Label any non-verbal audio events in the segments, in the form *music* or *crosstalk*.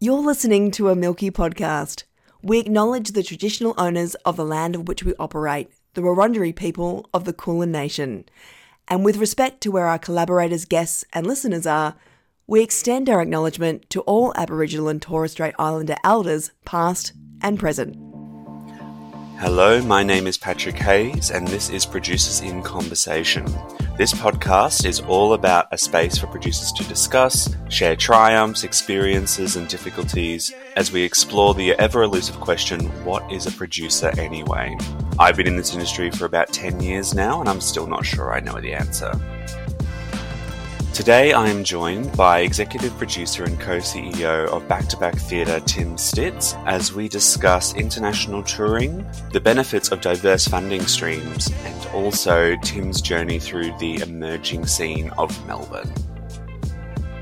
You're listening to a MILKE podcast. We acknowledge the traditional owners of the land of which we operate, the Wurundjeri people of the Kulin Nation. And with respect to where our collaborators, guests, and listeners are, we extend our acknowledgement to all Aboriginal and Torres Strait Islander elders, past and present. Hello, my name is Patrick Hayes, and this is Producers in Conversation. This podcast is all about a space for producers to discuss, share triumphs, experiences, and difficulties as we explore the ever elusive question what is a producer anyway? I've been in this industry for about 10 years now, and I'm still not sure I know the answer. Today I am joined by executive producer and co CEO of Back to Back Theatre, Tim Stitz, as we discuss international touring, the benefits of diverse funding streams, and also Tim's journey through the emerging scene of Melbourne.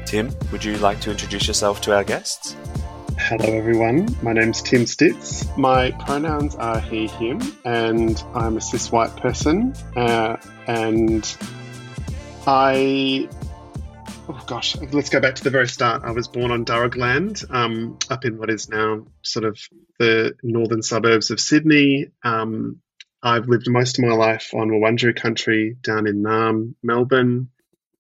Tim, would you like to introduce yourself to our guests? Hello, everyone. My name's Tim Stitz. My pronouns are he, him, and I'm a cis white person. Uh, and I oh gosh, let's go back to the very start. I was born on Darug land, um, up in what is now sort of the northern suburbs of Sydney. Um, I've lived most of my life on Wurundjeri country down in Naarm, Melbourne.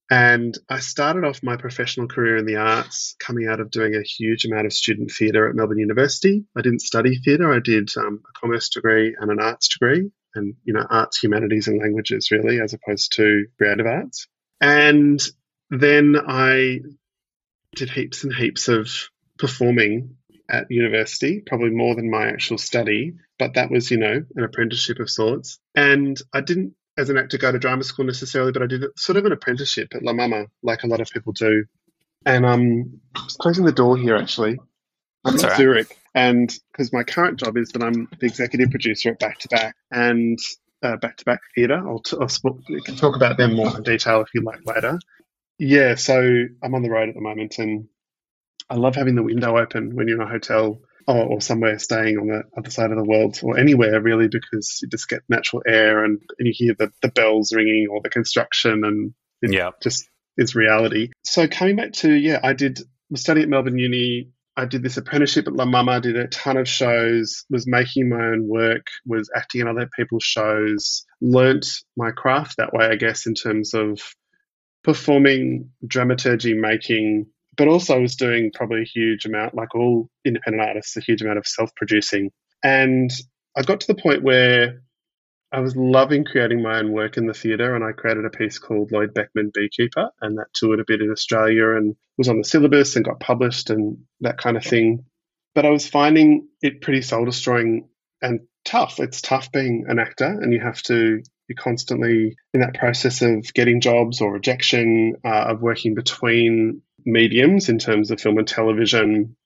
And I started off my professional career in the arts coming out of doing a huge amount of student theatre at Melbourne University. I didn't study theatre, I did um, a commerce degree and an arts degree, and, you know, arts, humanities, and languages, really, as opposed to creative arts. And then I did heaps and heaps of performing at university, probably more than my actual study, but that was, you know, an apprenticeship of sorts. And I didn't, as an actor, go to drama school necessarily, but I did sort of an apprenticeship at La Mama, like a lot of people do. And um, I was closing the door here actually. I'm in right. Zurich, and because my current job is that I'm the executive producer at Back to Back and Back to Back Theatre. I'll, t- I'll sp- talk about them more in detail if you like later. Yeah, so I'm on the road at the moment, and I love having the window open when you're in a hotel or, or, somewhere staying on the other side of the world or anywhere really, because you just get natural air and, and you hear the, the bells ringing or the construction, and it yeah, just is reality. So coming back to yeah, I did was studying at Melbourne Uni. I did this apprenticeship at La Mama, did a ton of shows, was making my own work, was acting in other people's shows, learnt my craft that way, I guess, in terms of performing, dramaturgy making, but also I was doing probably a huge amount, like all independent artists, a huge amount of self producing. And I got to the point where I was loving creating my own work in the theatre, and I created a piece called Lloyd Beckman Beekeeper, and that toured a bit in Australia and was on the syllabus and got published and that kind of thing. But I was finding it pretty soul destroying and tough. It's tough being an actor, and you have to you're constantly in that process of getting jobs or rejection, uh, of working between mediums in terms of film and television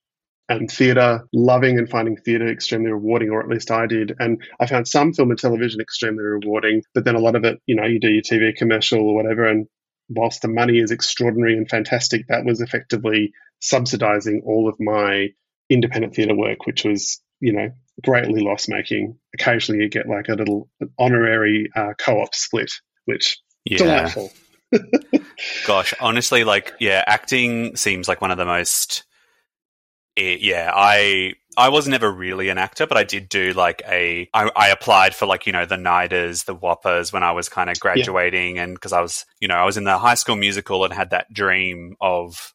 and theatre, loving and finding theatre extremely rewarding, or at least I did. And I found some film and television extremely rewarding, but then a lot of it, you know, you do your TV commercial or whatever, and whilst the money is extraordinary and fantastic, that was effectively subsidizing all of my independent theatre work, which was, you know, greatly loss making. Occasionally, you get like a little honorary uh, co-op split, which yeah. delightful. *laughs* Gosh, honestly, like yeah, acting seems like one of the most. It, yeah, I I was never really an actor, but I did do like a. I, I applied for like you know the NIDAs, the WAAPAs when I was kind of graduating, yeah. and because I was you know I was in the High School Musical and had that dream of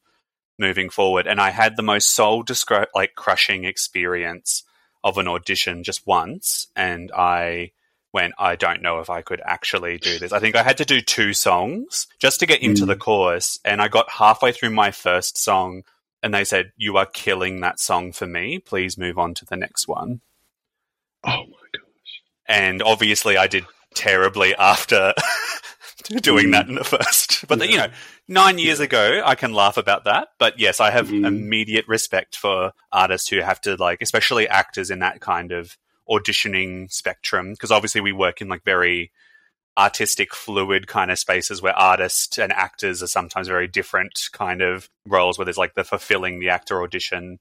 moving forward, and I had the most soul descri- like crushing experience of an audition just once, and I went, I don't know if I could actually do this. I think I had to do two songs just to get into mm. the course, and I got halfway through my first song, and they said, "You are killing that song for me. Please move on to the next one." Oh my gosh! And obviously, I did terribly after *laughs* *laughs* doing that in the first. *laughs* But yeah. the, you know, nine years yeah. ago, I can laugh about that. But yes, I have mm. immediate respect for artists who have to like, especially actors in that kind of auditioning spectrum, because obviously we work in like very artistic, fluid kind of spaces where artists and actors are sometimes very different kind of roles. Where there's like the fulfilling the actor audition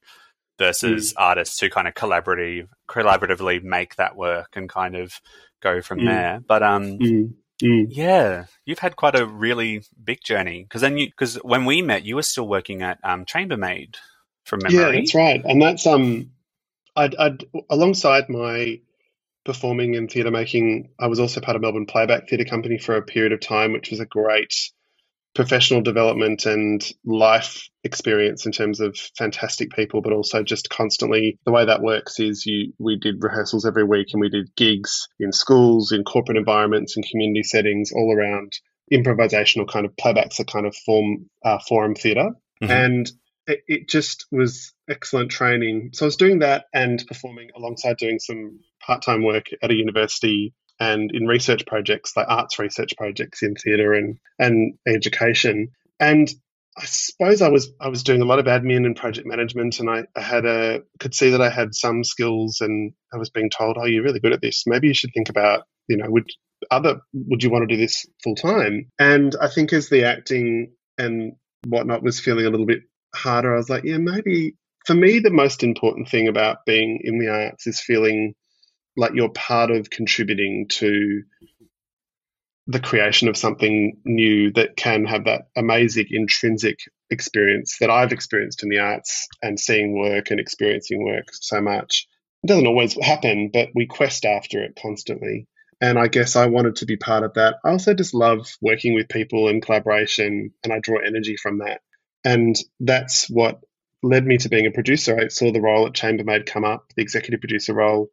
versus mm. artists who kind of collaborative collaboratively make that work and kind of go from mm. there. But um mm. Yeah, you've had quite a really big journey because then you because when we met, you were still working at um, Chamber Made. from memory. Yeah, that's right. And that's um, I'd, I'd alongside my performing and theatre making, I was also part of Melbourne Playback Theatre Company for a period of time, which was a great professional development and life experience in terms of fantastic people, but also just constantly the way that works is you we did rehearsals every week and we did gigs in schools, in corporate environments, in community settings, all around improvisational kind of playbacks that kind of form uh, forum theatre. Mm-hmm. And it, it just was excellent training. So I was doing that and performing alongside doing some part time work at a university and in research projects like arts research projects in theatre and and education. And I suppose I was I was doing a lot of admin and project management, and I, I had a could see that I had some skills, and I was being told, "Oh, you're really good at this. Maybe you should think about, you know, would other would you want to do this full time?" And I think as the acting and whatnot was feeling a little bit harder, I was like, "Yeah, maybe." For me, the most important thing about being in the arts is feeling like you're part of contributing to the creation of something new that can have that amazing intrinsic experience that I've experienced in the arts and seeing work and experiencing work so much. It doesn't always happen, but we quest after it constantly. And I guess I wanted to be part of that. I also just love working with people and collaboration, and I draw energy from that. And that's what led me to being a producer. I saw the role at Chamber Made come up, the executive producer role,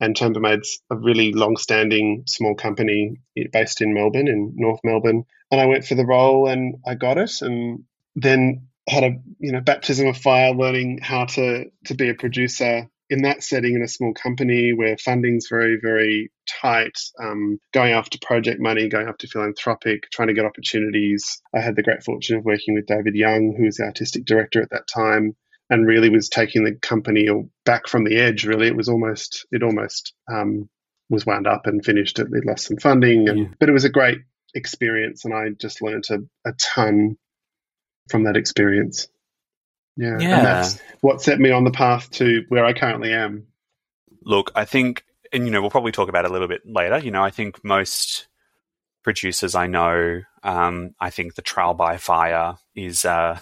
and Chamber Made's a really long-standing small company based in Melbourne, in North Melbourne. And I went for the role, and I got it, and then had a you know baptism of fire, learning how to to be a producer in that setting in a small company where funding's very very tight. Um, going after project money, going after philanthropic, trying to get opportunities. I had the great fortune of working with David Young, who was the artistic director at that time and really was taking the company back from the edge. Really, it was almost it almost um, was wound up and finished. It, it lost some funding, and, yeah. but it was a great experience, and I just learned a, a ton from that experience. Yeah, yeah, and that's what set me on the path to where I currently am. Look, I think, and you know, we'll probably talk about it a little bit later. You know, I think most producers I know, um, I think the trial by fire is. Uh,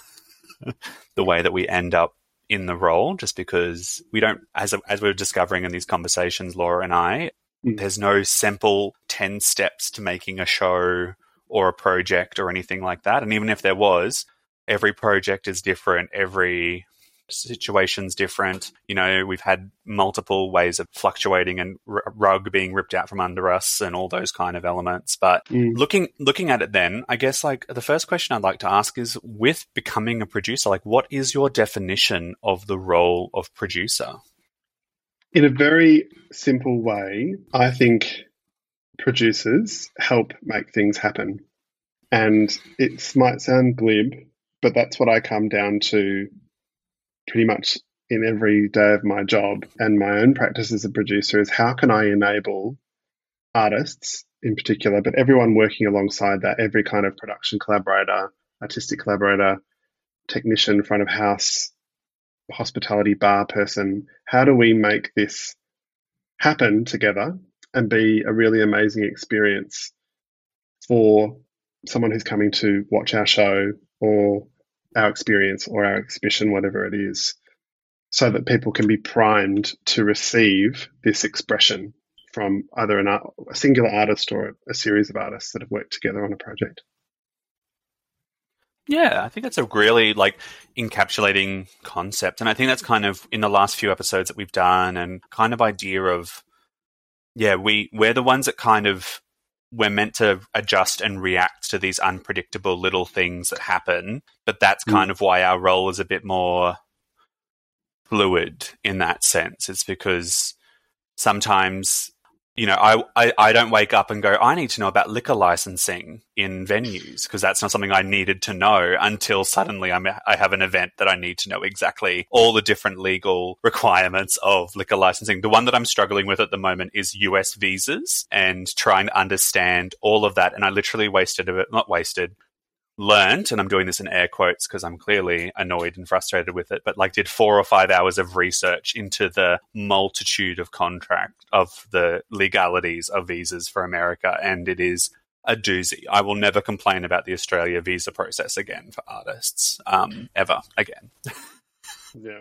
the way that we end up in the role, just because we don't, as as we're discovering in these conversations, Laura and I, mm. there's no simple ten steps to making a show or a project or anything like that. And even if there was, every project is different. Every situations different. You know, we've had multiple ways of fluctuating and r- rug being ripped out from under us and all those kind of elements. But mm. looking looking at it then, I guess like the first question I'd like to ask is with becoming a producer, like what is your definition of the role of producer? In a very simple way, I think producers help make things happen. And it might sound glib, but that's what I come down to pretty much in every day of my job and my own practice as a producer is how can I enable artists in particular, but everyone working alongside that, every kind of production collaborator, artistic collaborator, technician, front of house, hospitality bar person, how do we make this happen together and be a really amazing experience for someone who's coming to watch our show or our experience or our exhibition, whatever it is, so that people can be primed to receive this expression from either an a singular artist or a series of artists that have worked together on a project. Yeah, I think that's a really like encapsulating concept. And I think that's kind of in the last few episodes that we've done and kind of idea of yeah, we we're the ones that kind of we're meant to adjust and react to these unpredictable little things that happen. But that's mm. kind of why our role is a bit more fluid in that sense. It's because sometimes you know, I, I, I don't wake up and go, I need to know about liquor licensing in venues because that's not something I needed to know until suddenly I'm, I have an event that I need to know exactly all the different legal requirements of liquor licensing. The one that I'm struggling with at the moment is US visas and trying to understand all of that. And I literally wasted a bit, not wasted, learned, and I'm doing this in air quotes because I'm clearly annoyed and frustrated with it, but like did four or five hours of research into the multitude of contract of the legalities of visas for America, and it is a doozy. I will never complain about the Australia visa process again for artists, um, ever again. *laughs* Yeah,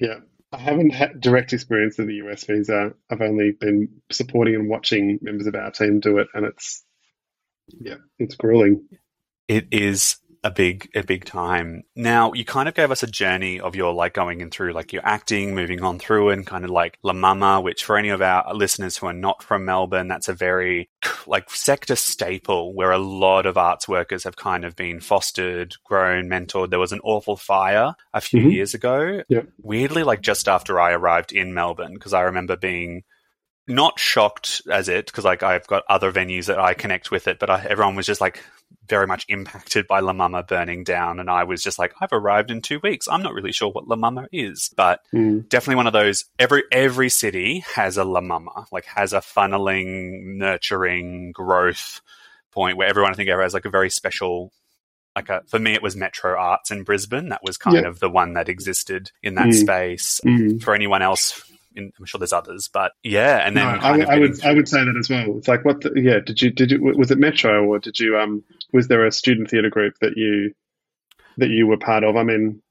yeah. I haven't had direct experience of the US visa. I've only been supporting and watching members of our team do it, and it's yeah, it's grueling. It is a big a big time. Now you kind of gave us a journey of your like going in through like your acting, moving on through and kind of like La Mama, which for any of our listeners who are not from Melbourne, that's a very like sector staple where a lot of arts workers have kind of been fostered, grown, mentored. There was an awful fire a few mm-hmm. years ago. Yep. Weirdly, like just after I arrived in Melbourne, because I remember being not shocked as it because like I've got other venues that I connect with it, but I, everyone was just like very much impacted by La Mama burning down, and I was just like, I've arrived in two weeks. I'm not really sure what La Mama is, but mm. definitely one of those. Every every city has a La Mama, like has a funneling, nurturing growth point where everyone I think ever has like a very special like a, for me it was metro arts in brisbane that was kind yeah. of the one that existed in that mm. space mm. for anyone else in, I'm sure there's others, but yeah. And then no, I, I would I would say that as well. It's like what? The, yeah. Did you did you was it Metro or did you um was there a student theatre group that you that you were part of? I mean.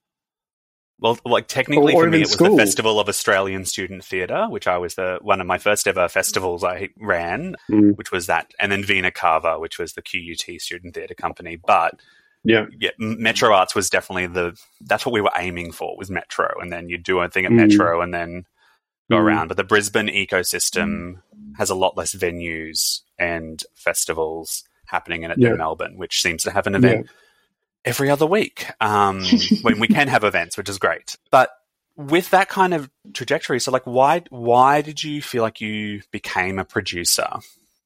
Well, like technically or, or for me, it was school. the Festival of Australian Student Theatre, which I was the one of my first ever festivals I ran, mm. which was that, and then Vena Cava, which was the QUT Student Theatre Company. But yeah, yeah, Metro Arts was definitely the that's what we were aiming for was Metro, and then you do a thing at mm. Metro, and then go mm. around. But the Brisbane ecosystem mm. has a lot less venues and festivals happening in it yeah. than Melbourne, which seems to have an event yeah. every other week um, *laughs* when we can have events, which is great. But with that kind of trajectory, so like, why why did you feel like you became a producer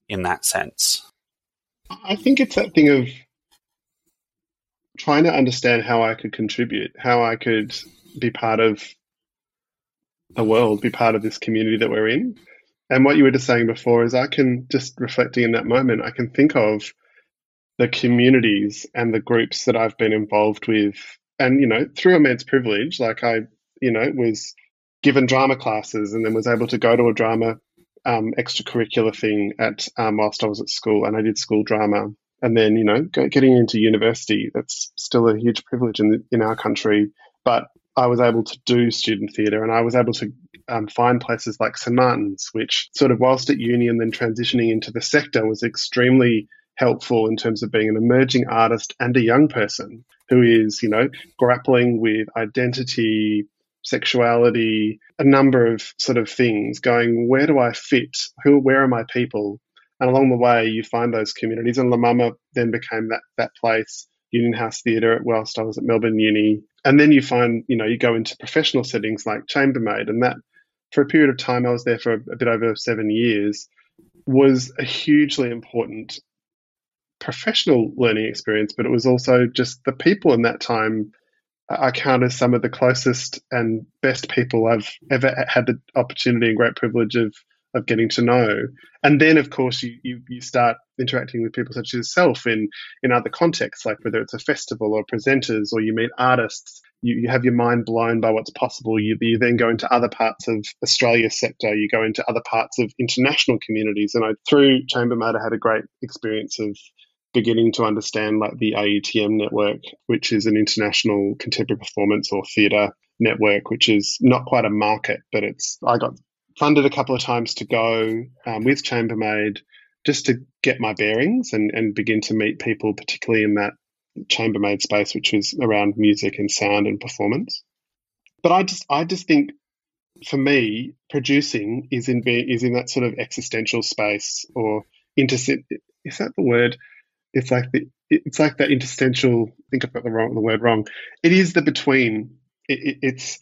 in that sense? I think it's that thing of trying to understand how I could contribute, how I could be part of a world, be part of this community that we're in. And what you were just saying before is I can just reflecting in that moment, I can think of the communities and the groups that I've been involved with. And, you know, through immense privilege, like I, you know, was given drama classes and then was able to go to a drama um, extracurricular thing at um, whilst I was at school and I did school drama. And then, you know, getting into university, that's still a huge privilege in, the, in our country. But I was able to do student theatre and I was able to um, find places like St Martin's, which sort of whilst at uni and then transitioning into the sector was extremely helpful in terms of being an emerging artist and a young person who is, you know, grappling with identity, sexuality, a number of sort of things, going, where do I fit? Who, where are my people? And along the way, you find those communities. And La Mama then became that, that place. Union House Theatre whilst I was at Melbourne Uni and then you find, you know, you go into professional settings like Chamber Made, and that for a period of time, I was there for a bit over seven years, was a hugely important professional learning experience, but it was also just the people in that time. Uh, I count as some of the closest and best people I've ever had the opportunity and great privilege of of getting to know. And then, of course, you, you, you start interacting with people such as yourself in, in other contexts, like whether it's a festival or presenters or you meet artists. You, you have your mind blown by what's possible. You, you then go into other parts of Australia's sector. You go into other parts of international communities. And I, through Chamber Made, I had a great experience of beginning to understand like the IETM network, which is an international contemporary performance or theatre network, which is not quite a market, but it's I got funded a couple of times to go um, with Chamber Made just to get my bearings and, and begin to meet people, particularly in that Chamber Made space, which was around music and sound and performance. But I just I just think for me, producing is in is in that sort of existential space or inter is that the word? It's like the it's like that interstitial. I think I've got the wrong the word wrong. It is the between. It, it, it's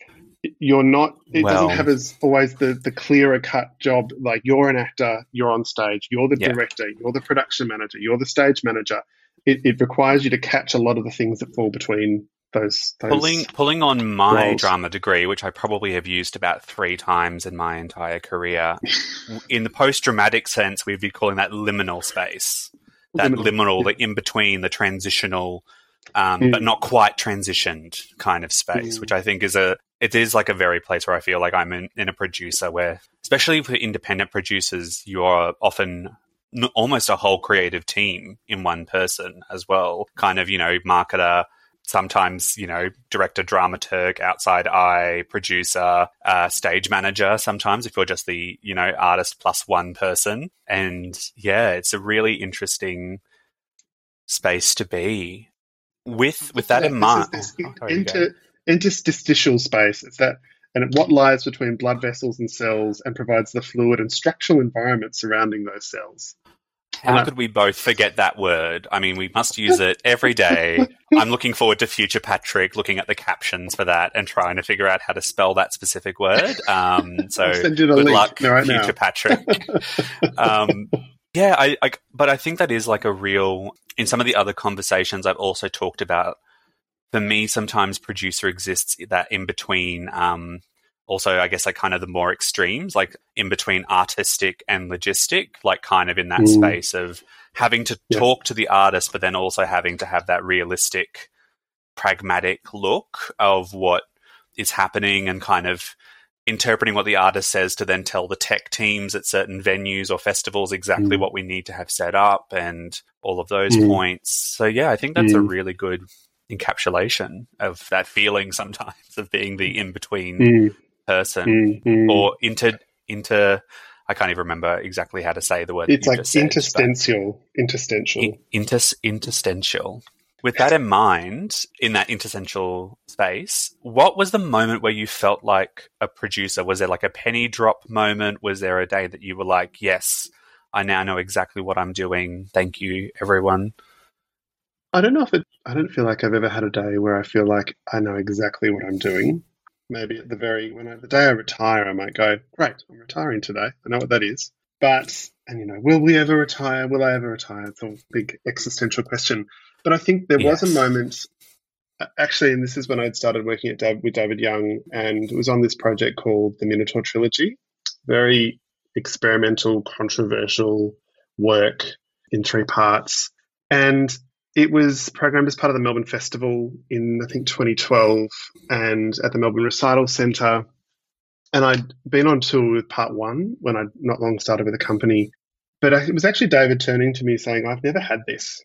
you're not it well, doesn't have as always the the clearer cut job like you're an actor you're on stage you're the yeah. director you're the production manager you're the stage manager it, it, requires you to catch a lot of the things that fall between those, those pulling pulling on my roles. drama degree which i probably have used about three times in my entire career *laughs* in the post dramatic sense we'd be calling that liminal space that liminal, liminal yeah. the in between the transitional um, mm. but not quite transitioned kind of space, mm. which I think is a it is like a very place where I feel like I'm in, in a producer where, especially for independent producers, you're often almost a whole creative team in one person as well. Kind of, you know, marketer, sometimes, you know, director, dramaturg, outside eye, producer, uh, stage manager sometimes if you're just the, you know, artist plus one person. And yeah, it's a really interesting space to be. With with that in mind, Oh, this sorry, you go. inter, interstitial space. It's that, and what lies between blood vessels and cells, and provides the fluid and structural environment surrounding those cells. How And I- could we both forget that word? I mean, we must use it every day. *laughs* I'm looking forward to future Patrick looking at the captions for that and trying to figure out how to spell that specific word. Um, *laughs* so I'll send you the good link luck, right future now. Patrick. *laughs* um, yeah, I, I, but I think that is like a real. In some of the other conversations, I've also talked about. For me, sometimes producer exists that in between. Um, also, I guess like kind of the more extremes, like in between artistic and logistic, like kind of in that Mm. space of having to Yeah. talk to the artist, but then also having to have that realistic, pragmatic look of what is happening and kind of interpreting what the artist says to then tell the tech teams at certain venues or festivals exactly Mm. what we need to have set up and all of those Mm. points. So yeah, I think that's a Mm. really good encapsulation of that feeling sometimes of being the in between Mm, person mm, mm. or inter inter I can't even remember exactly how to say the word. it's like said, interstitial, interstitial. in- inters- interstitial. With that in mind, in that interstitial space, what was the moment where you felt like a producer? Was there like a penny drop moment? Was there a day that you were like, yes, I now know exactly what I'm doing. Thank you, everyone. I don't know if it. I don't feel like I've ever had a day where I feel like I know exactly what I'm doing. Maybe at the very when I, the day I retire, I might go, "Great, I'm retiring today. I know what that is." But and you know, will we ever retire? Will I ever retire? It's a big existential question. But I think there was a moment, actually, and this is when I'd started working at with David Young, and it was on this project called the Minotaur Trilogy. Very experimental, controversial work in three parts, and it was programmed as part of the Melbourne Festival in, I think, 2012 and at the Melbourne Recital Centre. And I'd been on tour with part one when I'd not long started with the company. But it was actually David turning to me saying, I've never had this.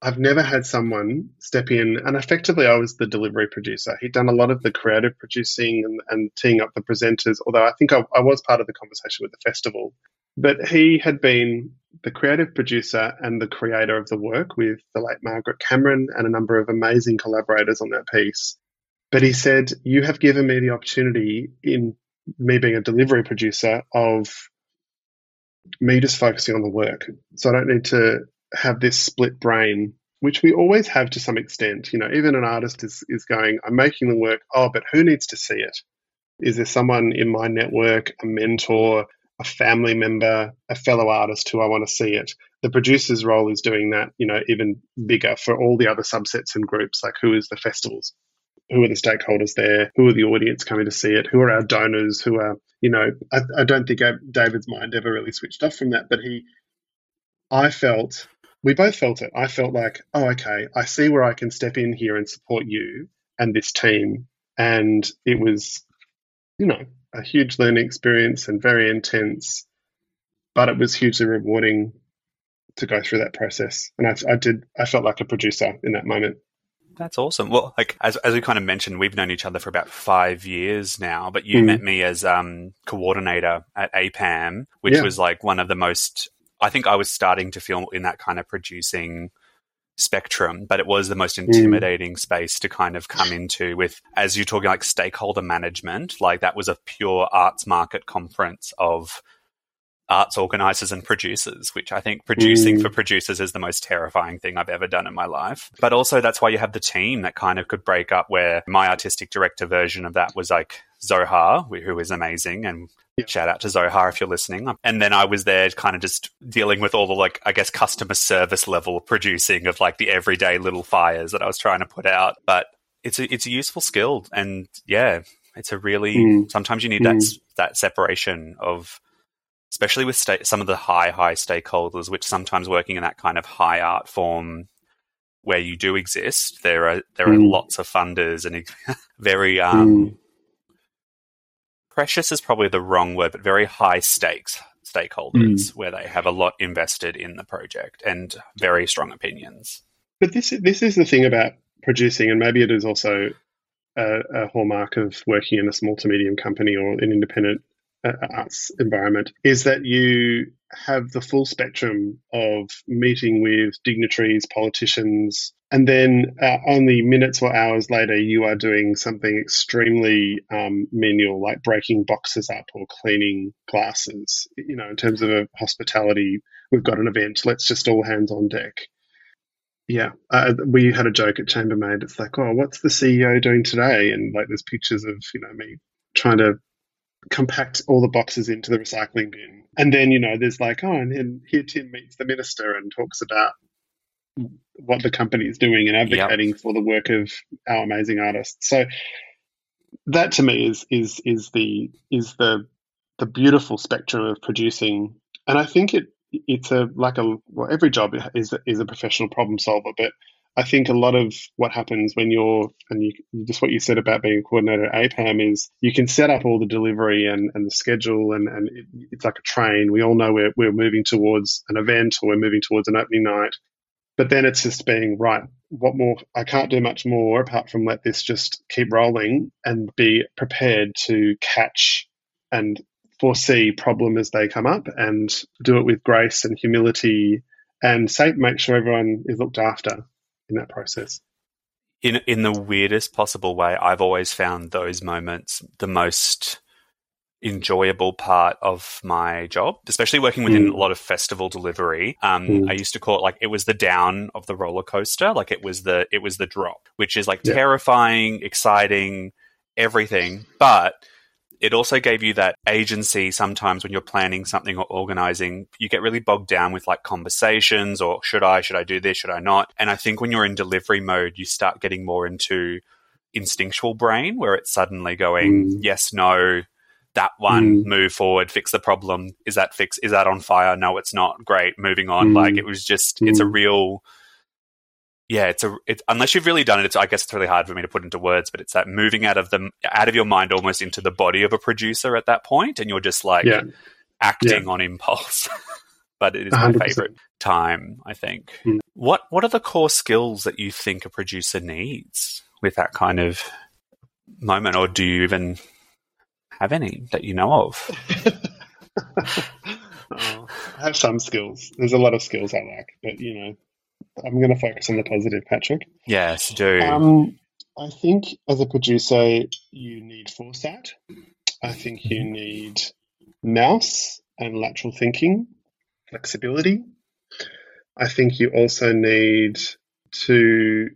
I've never had someone step in, and effectively, I was the delivery producer. He'd done a lot of the creative producing and, and teeing up the presenters, although I think I, I was part of the conversation with the festival. But he had been the creative producer and the creator of the work with the late Margaret Cameron and a number of amazing collaborators on that piece. But he said, You have given me the opportunity in me being a delivery producer of me just focusing on the work. So I don't need to have this split brain, which we always have to some extent. You know, even an artist is, is going, I'm making the work, oh, but who needs to see it? Is there someone in my network, a mentor, a family member, a fellow artist who I want to see it? The producer's role is doing that, you know, even bigger for all the other subsets and groups, like who is the festivals? Who are the stakeholders there? Who are the audience coming to see it? Who are our donors? Who are, you know, I, I don't think David's mind ever really switched off from that, but he, I felt, we both felt it. I felt like, oh, okay, I see where I can step in here and support you and this team. And it was, you know, a huge learning experience and very intense, but it was hugely rewarding to go through that process. And I, I did, I felt like a producer in that moment. That's awesome. Well, like as as we kind of mentioned, we've known each other for about five years now. But you Mm. met me as um, coordinator at APAM, which Yeah. was like one of the most. I think I was starting to feel in that kind of producing spectrum, but it was the most intimidating space to kind of come into. With as you're talking like stakeholder management, like that was a pure arts market conference of arts organizers and producers, which I think producing Mm. for producers is the most terrifying thing I've ever done in my life. But also, that's why you have the team that kind of could break up. Where my artistic director version of that was like Zohar, who is amazing, and Yeah. shout out to Zohar if you're listening. And then I was there kind of just dealing with all the like, I guess, customer service level producing of like the everyday little fires that I was trying to put out. But it's a, it's a useful skill. And yeah, it's a really, Mm. sometimes you need that, that separation of, especially with sta- some of the high, high stakeholders, which sometimes working in that kind of high art form where you do exist, there are there are Mm. lots of funders and *laughs* very um, Mm. Precious is probably the wrong word, but very high stakes stakeholders where they have a lot invested in the project and very strong opinions. But this this is the thing about producing, and maybe it is also a, a hallmark of working in a small to medium company or an independent uh, arts environment, is that you have the full spectrum of meeting with dignitaries, politicians, and then uh, only minutes or hours later, you are doing something extremely um, menial, like breaking boxes up or cleaning glasses. You know, in terms of a hospitality, we've got an event, let's just all hands on deck. Yeah, uh, we had a joke at Chamber Made. It's like, oh, what's the CEO doing today? And like, there's pictures of you know me trying to compact all the boxes into the recycling bin. And then, you know, there's like, oh, and then here Tim meets the minister and talks about what the company is doing and advocating yep. for the work of our amazing artists. So that to me is is is the is the the beautiful spectrum of producing. And I think it it's a like a well every job is is a professional problem solver, but I think a lot of what happens when you're, and you, just what you said about being a coordinator at APAM is you can set up all the delivery and, and the schedule, and, and it, it's like a train. We all know we're, we're moving towards an event or we're moving towards an opening night. But then it's just being, right, what more? I can't do much more apart from let this just keep rolling and be prepared to catch and foresee problem as they come up and do it with grace and humility and say, make sure everyone is looked after in that process. In in the weirdest possible way, I've always found those moments the most enjoyable part of my job, especially working within mm. a lot of festival delivery. Um, mm. I used to call it like it was the down of the roller coaster, like it was the it was the drop, which is like yeah. terrifying, exciting, everything, but it also gave you that agency sometimes when you're planning something or organizing you get really bogged down with like conversations or should i should i do this should i not and i think when you're in delivery mode you start getting more into instinctual brain where it's suddenly going mm. yes no that one mm. move forward fix the problem is that fix is that on fire no it's not great moving on mm. like it was just it's a mm. real yeah, it's a it's, unless you've really done it. It's I guess it's really hard for me to put into words, but it's that moving out of the out of your mind almost into the body of a producer at that point, and you're just like yeah. acting yeah. on impulse. *laughs* but it is 100%. my favorite time. I think. Mm. What What are the core skills that you think a producer needs with that kind of moment, or do you even have any that you know of? oh, I have some skills. There's a lot of skills I like, but you know, I'm going to focus on the positive, Patrick. Yes, do. Um, I think as a producer, you need foresight. I think you mm-hmm. need nous and lateral thinking, flexibility. I think you also need to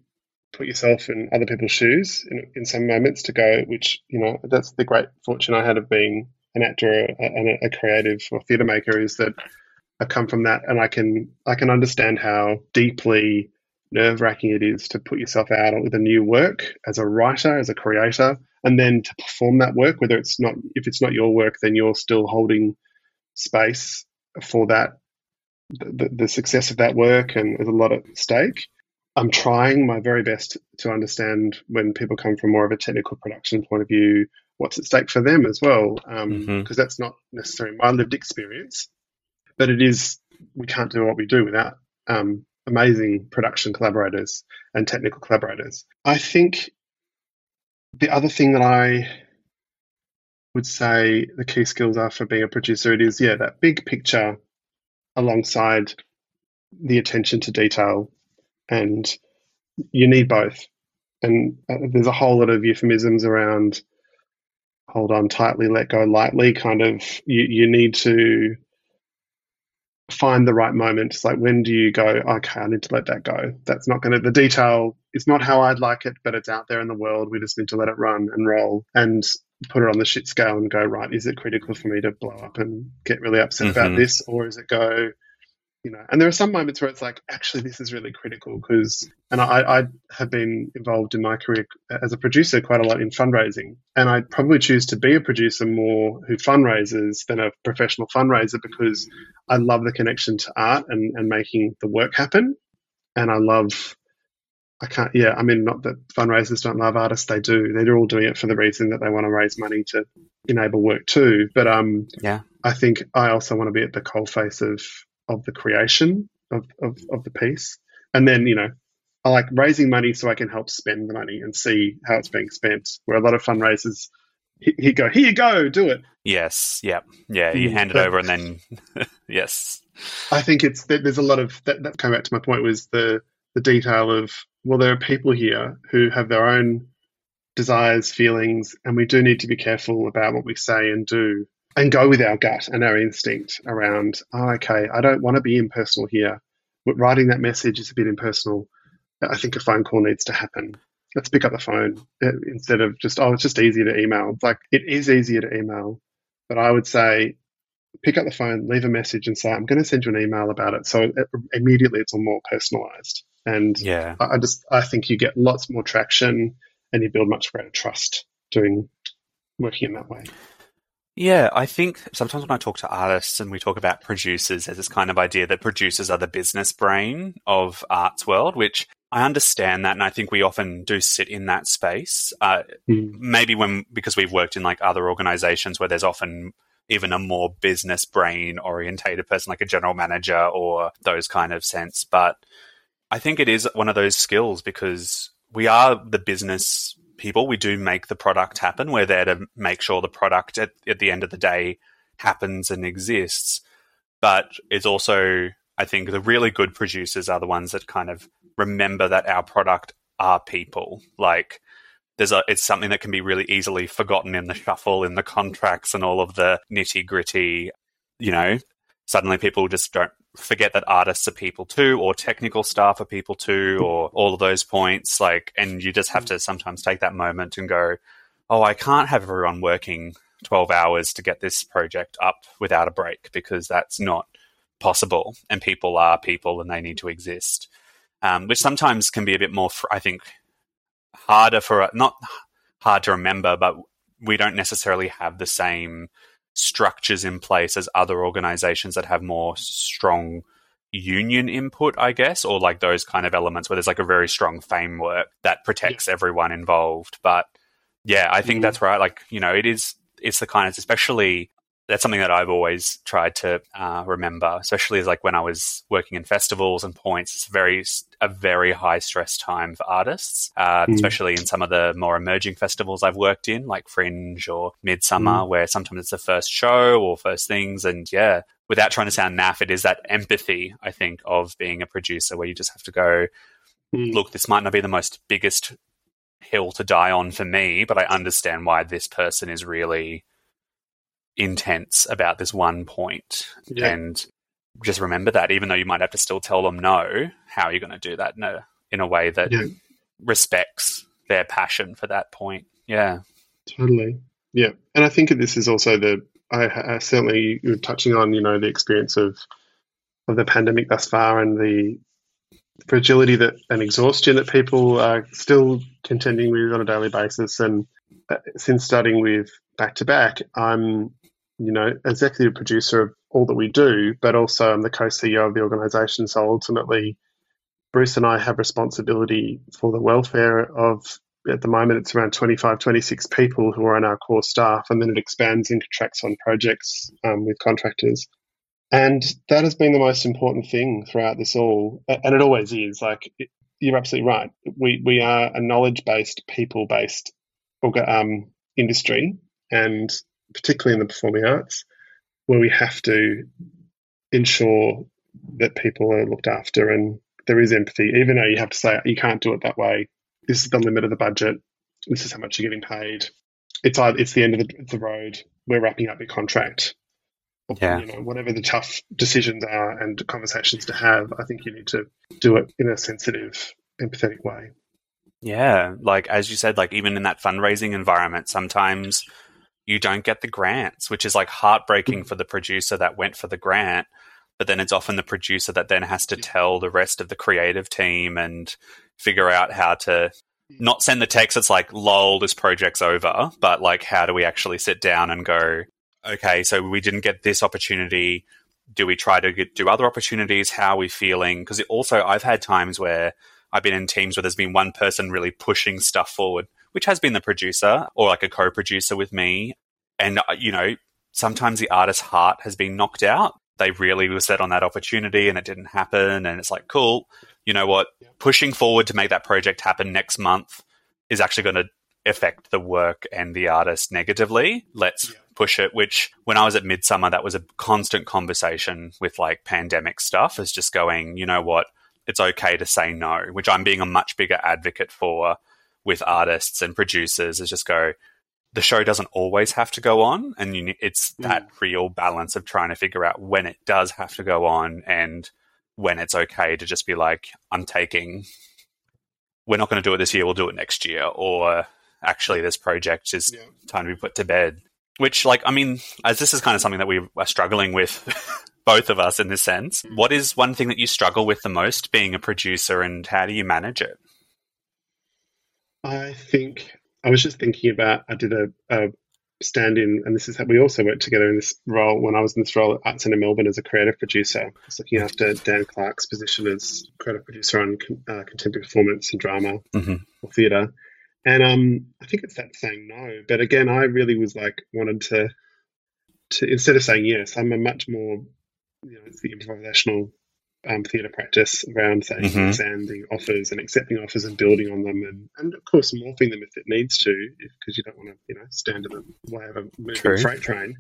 put yourself in other people's shoes in, in some moments to go, which, you know, that's the great fortune I had of being an actor and a, a creative or theatre maker is that I come from that, and I can I can understand how deeply nerve wracking it is to put yourself out with a new work as a writer, as a creator, and then to perform that work. Whether it's not if it's not your work, then you're still holding space for that the, the success of that work, and there's a lot at stake. I'm trying my very best to understand when people come from more of a technical production point of view, what's at stake for them as well, because um, mm-hmm. that's not necessarily my lived experience but it is we can't do what we do without um, amazing production collaborators and technical collaborators. I think the other thing that I would say the key skills are for being a producer, it is yeah that big picture alongside the attention to detail, and you need both. And uh, there's a whole lot of euphemisms around hold on tightly, let go lightly. Kind of you you need to find the right moment. It's like when do you go, okay, I need to let that go. That's not going to, the detail is not how I'd like it, but it's out there in the world. We just need to let it run and roll and put it on the shit scale and go, right, is it critical for me to blow up and get really upset mm-hmm. about this? Or is it go, you know, and there are some moments where it's like, actually, this is really critical because, and I, I have been involved in my career as a producer quite a lot in fundraising, and I probably choose to be a producer more who fundraises than a professional fundraiser because I love the connection to art and, and making the work happen, and I love. I can't, yeah, I mean, not that fundraisers don't love artists, they do. They're all doing it for the reason that they want to raise money to enable work too. But um, yeah, I think I also want to be at the coalface of of the creation of, of, of the piece. And then, you know, I like raising money so I can help spend the money and see how it's being spent. Where a lot of fundraisers, he, he go, here you go, do it. Yes. Yep. Yeah. You Mm, hand it but- over and then, *laughs* yes. I think it's that there's a lot of that, that came back to my point was the the detail of well there are people here who have their own desires feelings and we do need to be careful about what we say and do and go with our gut and our instinct around oh okay I don't want to be impersonal here but writing that message is a bit impersonal I think a phone call needs to happen let's pick up the phone uh, instead of just oh it's just easier to email like it is easier to email but I would say pick up the phone, leave a message, and say, "I'm going to send you an email about it." So it, immediately, it's all more personalized, and Yeah. I I just I think you get lots more traction, and you build much greater trust doing working in that way. Yeah, I think sometimes when I talk to artists and we talk about producers, there's this kind of idea that producers are the business brain of arts world, which I understand that, and I think we often do sit in that space. Uh, Mm. maybe when because we've worked in like other organizations where there's often even a more business brain orientated person, like a general manager or those kind of sense. But I think it is one of those skills because we are the business people. We do make the product happen. We're there to make sure the product at, at the end of the day happens and exists. But it's also, I think, the really good producers are the ones that kind of remember that our product are people. Like, there's a, it's something that can be really easily forgotten in the shuffle, in the contracts, and all of the nitty gritty. You know, suddenly people just don't forget that artists are people too, or technical staff are people too, or all of those points. Like, and you just have to sometimes take that moment and go, "Oh, I can't have everyone working 12 hours to get this project up without a break because that's not possible. And people are people, and they need to exist." Um, which sometimes can be a bit more, I think, harder for not hard to remember, but we don't necessarily have the same structures in place as other organizations that have more strong union input, I guess, or like those kind of elements where there's like a very strong framework that protects everyone involved. But yeah, I think Mhm. that's right. Like, you know, it is, it's the kind of, especially that's something that I've always tried to uh, remember, especially as like when I was working in festivals and points. It's very a very high stress time for artists, uh, Mm. especially in some of the more emerging festivals I've worked in, like Fringe or Midsummer, where sometimes it's the first show or first things. And yeah, without trying to sound naff, it is that empathy I think of being a producer, where you just have to go, Mm. look, this might not be the most biggest hill to die on for me, but I understand why this person is really intense about this one point. Yeah. And just remember that, even though you might have to still tell them no, how are you going to do that in a, in a way that Yeah. respects their passion for that point? Yeah. Totally. Yeah. And I think this is also the, I, I certainly, you're touching on, you know, the experience of, of the pandemic thus far and the fragility that and exhaustion that people are still contending with on a daily basis. And uh, since starting with back to back, I'm, you know, executive producer of all that we do, but also I'm the co CEO of the organization. So ultimately, Bruce and I have responsibility for the welfare of at the moment it's around 25 26 people who are on our core staff and then it expands into tracks on projects um, with contractors and that has been the most important thing throughout this all and it always is like it, you're absolutely right we we are a knowledge based people based um, industry and particularly in the performing arts where we have to ensure that people are looked after and there is empathy even though you have to say you can't do it that way this is the limit of the budget. This is how much you're getting paid. It's either, it's the end of the, the road. We're wrapping up your contract. Or, Yeah. You know, whatever the tough decisions are and conversations to have, I think you need to do it in a sensitive, empathetic way. Yeah. Like, as you said, like, even in that fundraising environment, sometimes you don't get the grants, which is like heartbreaking mm. for the producer that went for the grant. But then it's often the producer that then has to tell the rest of the creative team and figure out how to not send the text that's like, lol, this project's over, but like, how do we actually sit down and go, okay, so we didn't get this opportunity. Do we try to get, do other opportunities? How are we feeling? Because also, I've had times where I've been in teams where there's been one person really pushing stuff forward, which has been the producer or like a co producer with me. And, uh, you know, sometimes the artist's heart has been knocked out. They really were set on that opportunity and it didn't happen. And it's like, cool. you know what, pushing forward to make that project happen next month is actually going to affect the work and the artist negatively. Let's yeah. push it. Which, when I was at Midsummer, that was a constant conversation with like pandemic stuff, is just going, you know what, it's okay to say no, which I'm being a much bigger advocate for with artists and producers, is just go, the show doesn't always have to go on. And you, it's mm. that real balance of trying to figure out when it does have to go on and when it's okay to just be like, I'm taking, we're not going to do it this year, we'll do it next year. Or actually, this project is yeah. time to be put to bed. Which, like, I mean, as this is kind of something that we are struggling with, *laughs* both of us in this sense, mm. what is one thing that you struggle with the most being a producer and how do you manage it? I think I was just thinking about, I did a, a stand in, and this is how we also worked together in this role when I was in this role at Arts Centre Melbourne as a creative producer. I was looking after Dan Clark's position as creative producer on uh, contemporary performance and drama mm-hmm. or theatre. And um, I think it's that saying no. But again, I really was like, wanted to, to instead of saying yes, I'm a much more, you know, it's the improvisational um, theatre practice around saying mm-hmm. examining offers and accepting offers and building on them, and, and of course morphing them if it needs to, because you don't want to you know stand in the way of a moving True. freight train.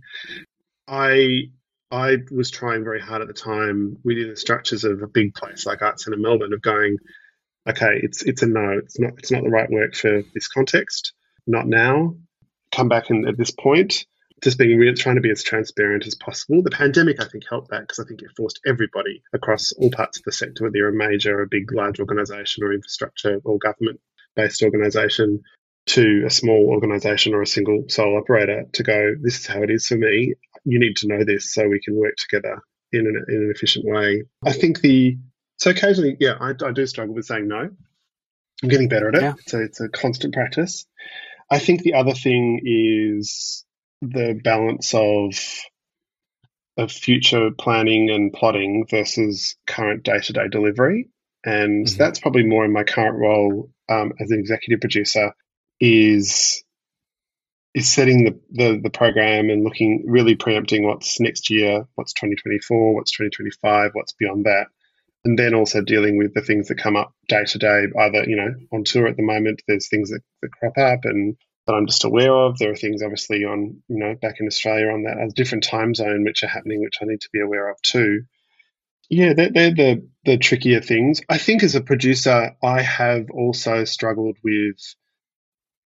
I I was trying very hard at the time within the structures of a big place like Arts Centre Melbourne of going, okay, it's it's a no, it's not it's not the right work for this context, not now. Come back in at this point just being real, trying to be as transparent as possible. The pandemic, I think, helped that because I think it forced everybody across all parts of the sector, whether you're a major, a big, large organisation, or infrastructure or government-based organisation, to a small organisation or a single sole operator, to go, this is how it is for me. You need to know this so we can work together in an, in an efficient way. I think the so occasionally, yeah, I, I do struggle with saying no. I'm getting better at it. Yeah. So it's a constant practice. I think the other thing is the balance of of future planning and plotting versus current day to day delivery. And mm-hmm. that's probably more in my current role um, as an executive producer is is setting the, the, the program and looking really preempting what's next year, what's 2024, what's 2025, what's beyond that. And then also dealing with the things that come up day to day, either, you know, on tour at the moment, there's things that, that crop up and that I'm just aware of. There are things obviously on, you know, back in Australia on that a different time zone which are happening, which I need to be aware of too. Yeah, they're, they're the the trickier things. I think as a producer, I have also struggled with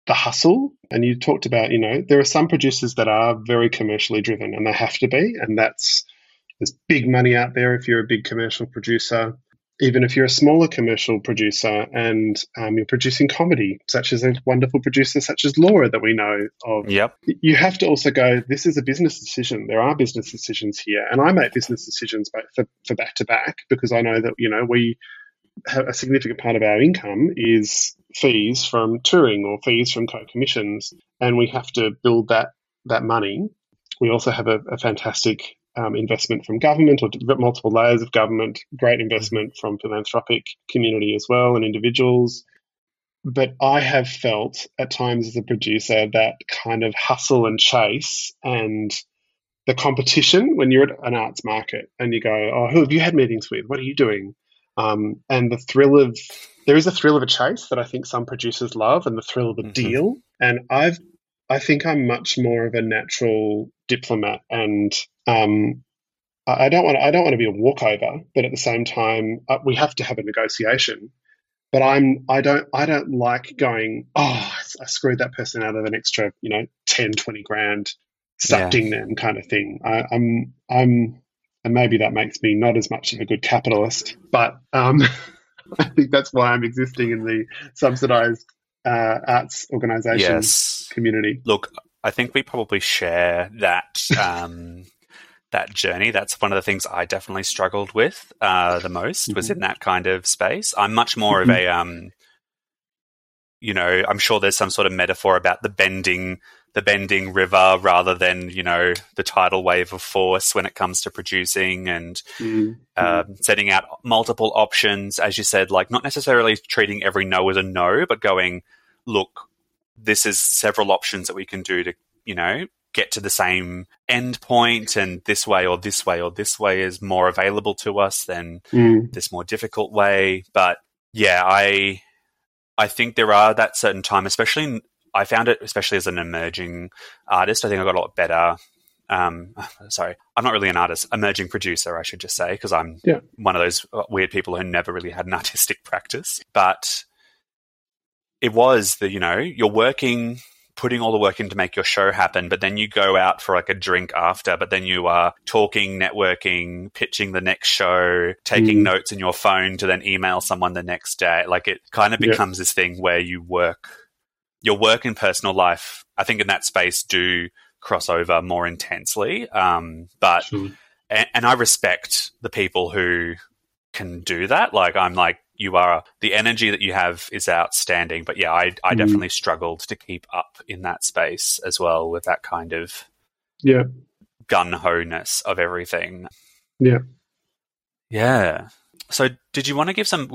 the hustle. And you talked about, you know, there are some producers that are very commercially driven, and they have to be, and that's there's big money out there if you're a big commercial producer even if you're a smaller commercial producer and um, you're producing comedy, such as a wonderful producer such as Laura that we know of, yep. you have to also go, this is a business decision. There are business decisions here. And I make business decisions for, for back to back because I know that, you know, we have a significant part of our income is fees from touring or fees from co-commissions. And we have to build that, that money. We also have a, a fantastic um, investment from government or multiple layers of government, great investment from philanthropic community as well and individuals. But I have felt at times as a producer that kind of hustle and chase and the competition when you're at an arts market and you go, oh, who have you had meetings with? What are you doing? Um, and the thrill of there is a thrill of a chase that I think some producers love, and the thrill of a mm-hmm. deal. And I've I think I'm much more of a natural diplomat, and um, I don't want I don't want to be a walkover, but at the same time, uh, we have to have a negotiation. But I'm I don't I don't like going. Oh, I screwed that person out of an extra you know 10, 20 grand, sucking yeah. them kind of thing. I, I'm I'm and maybe that makes me not as much of a good capitalist, but um, *laughs* I think that's why I'm existing in the subsidized uh, arts organization yes. community. Look, I think we probably share that um, that journey. That's one of the things I definitely struggled with uh, the most mm-hmm. was in that kind of space. I'm much more mm-hmm. of a um, you know, I'm sure there's some sort of metaphor about the bending the bending river rather than you know the tidal wave of force when it comes to producing and uh, setting out multiple options as you said like not necessarily treating every no as a no but going look this is several options that we can do to you know get to the same end point and this way or this way or this way is more available to us than Mm. this more difficult way. But yeah, I I think there are that certain time, especially in, I found it especially as an emerging artist. I think I got a lot better. Um, sorry, I'm not really an artist, emerging producer, I should just say, because I'm Yeah. one of those uh, weird people who never really had an *laughs* artistic practice. But it was the you know you're working putting all the work in to make your show happen but then you go out for like a drink after but then you are talking networking pitching the next show taking Mm. notes in your phone to then email someone the next day like it kind of becomes this thing where you work your work and personal life i think in that space do cross over more intensely um, but Sure. and, and I respect the people who can do that. Like I'm like you are the energy that you have is outstanding. But yeah, I I Mm. definitely struggled to keep up in that space as well with that kind of Yeah. gun ho ness of everything. Yeah. Yeah. So, did you want to give some?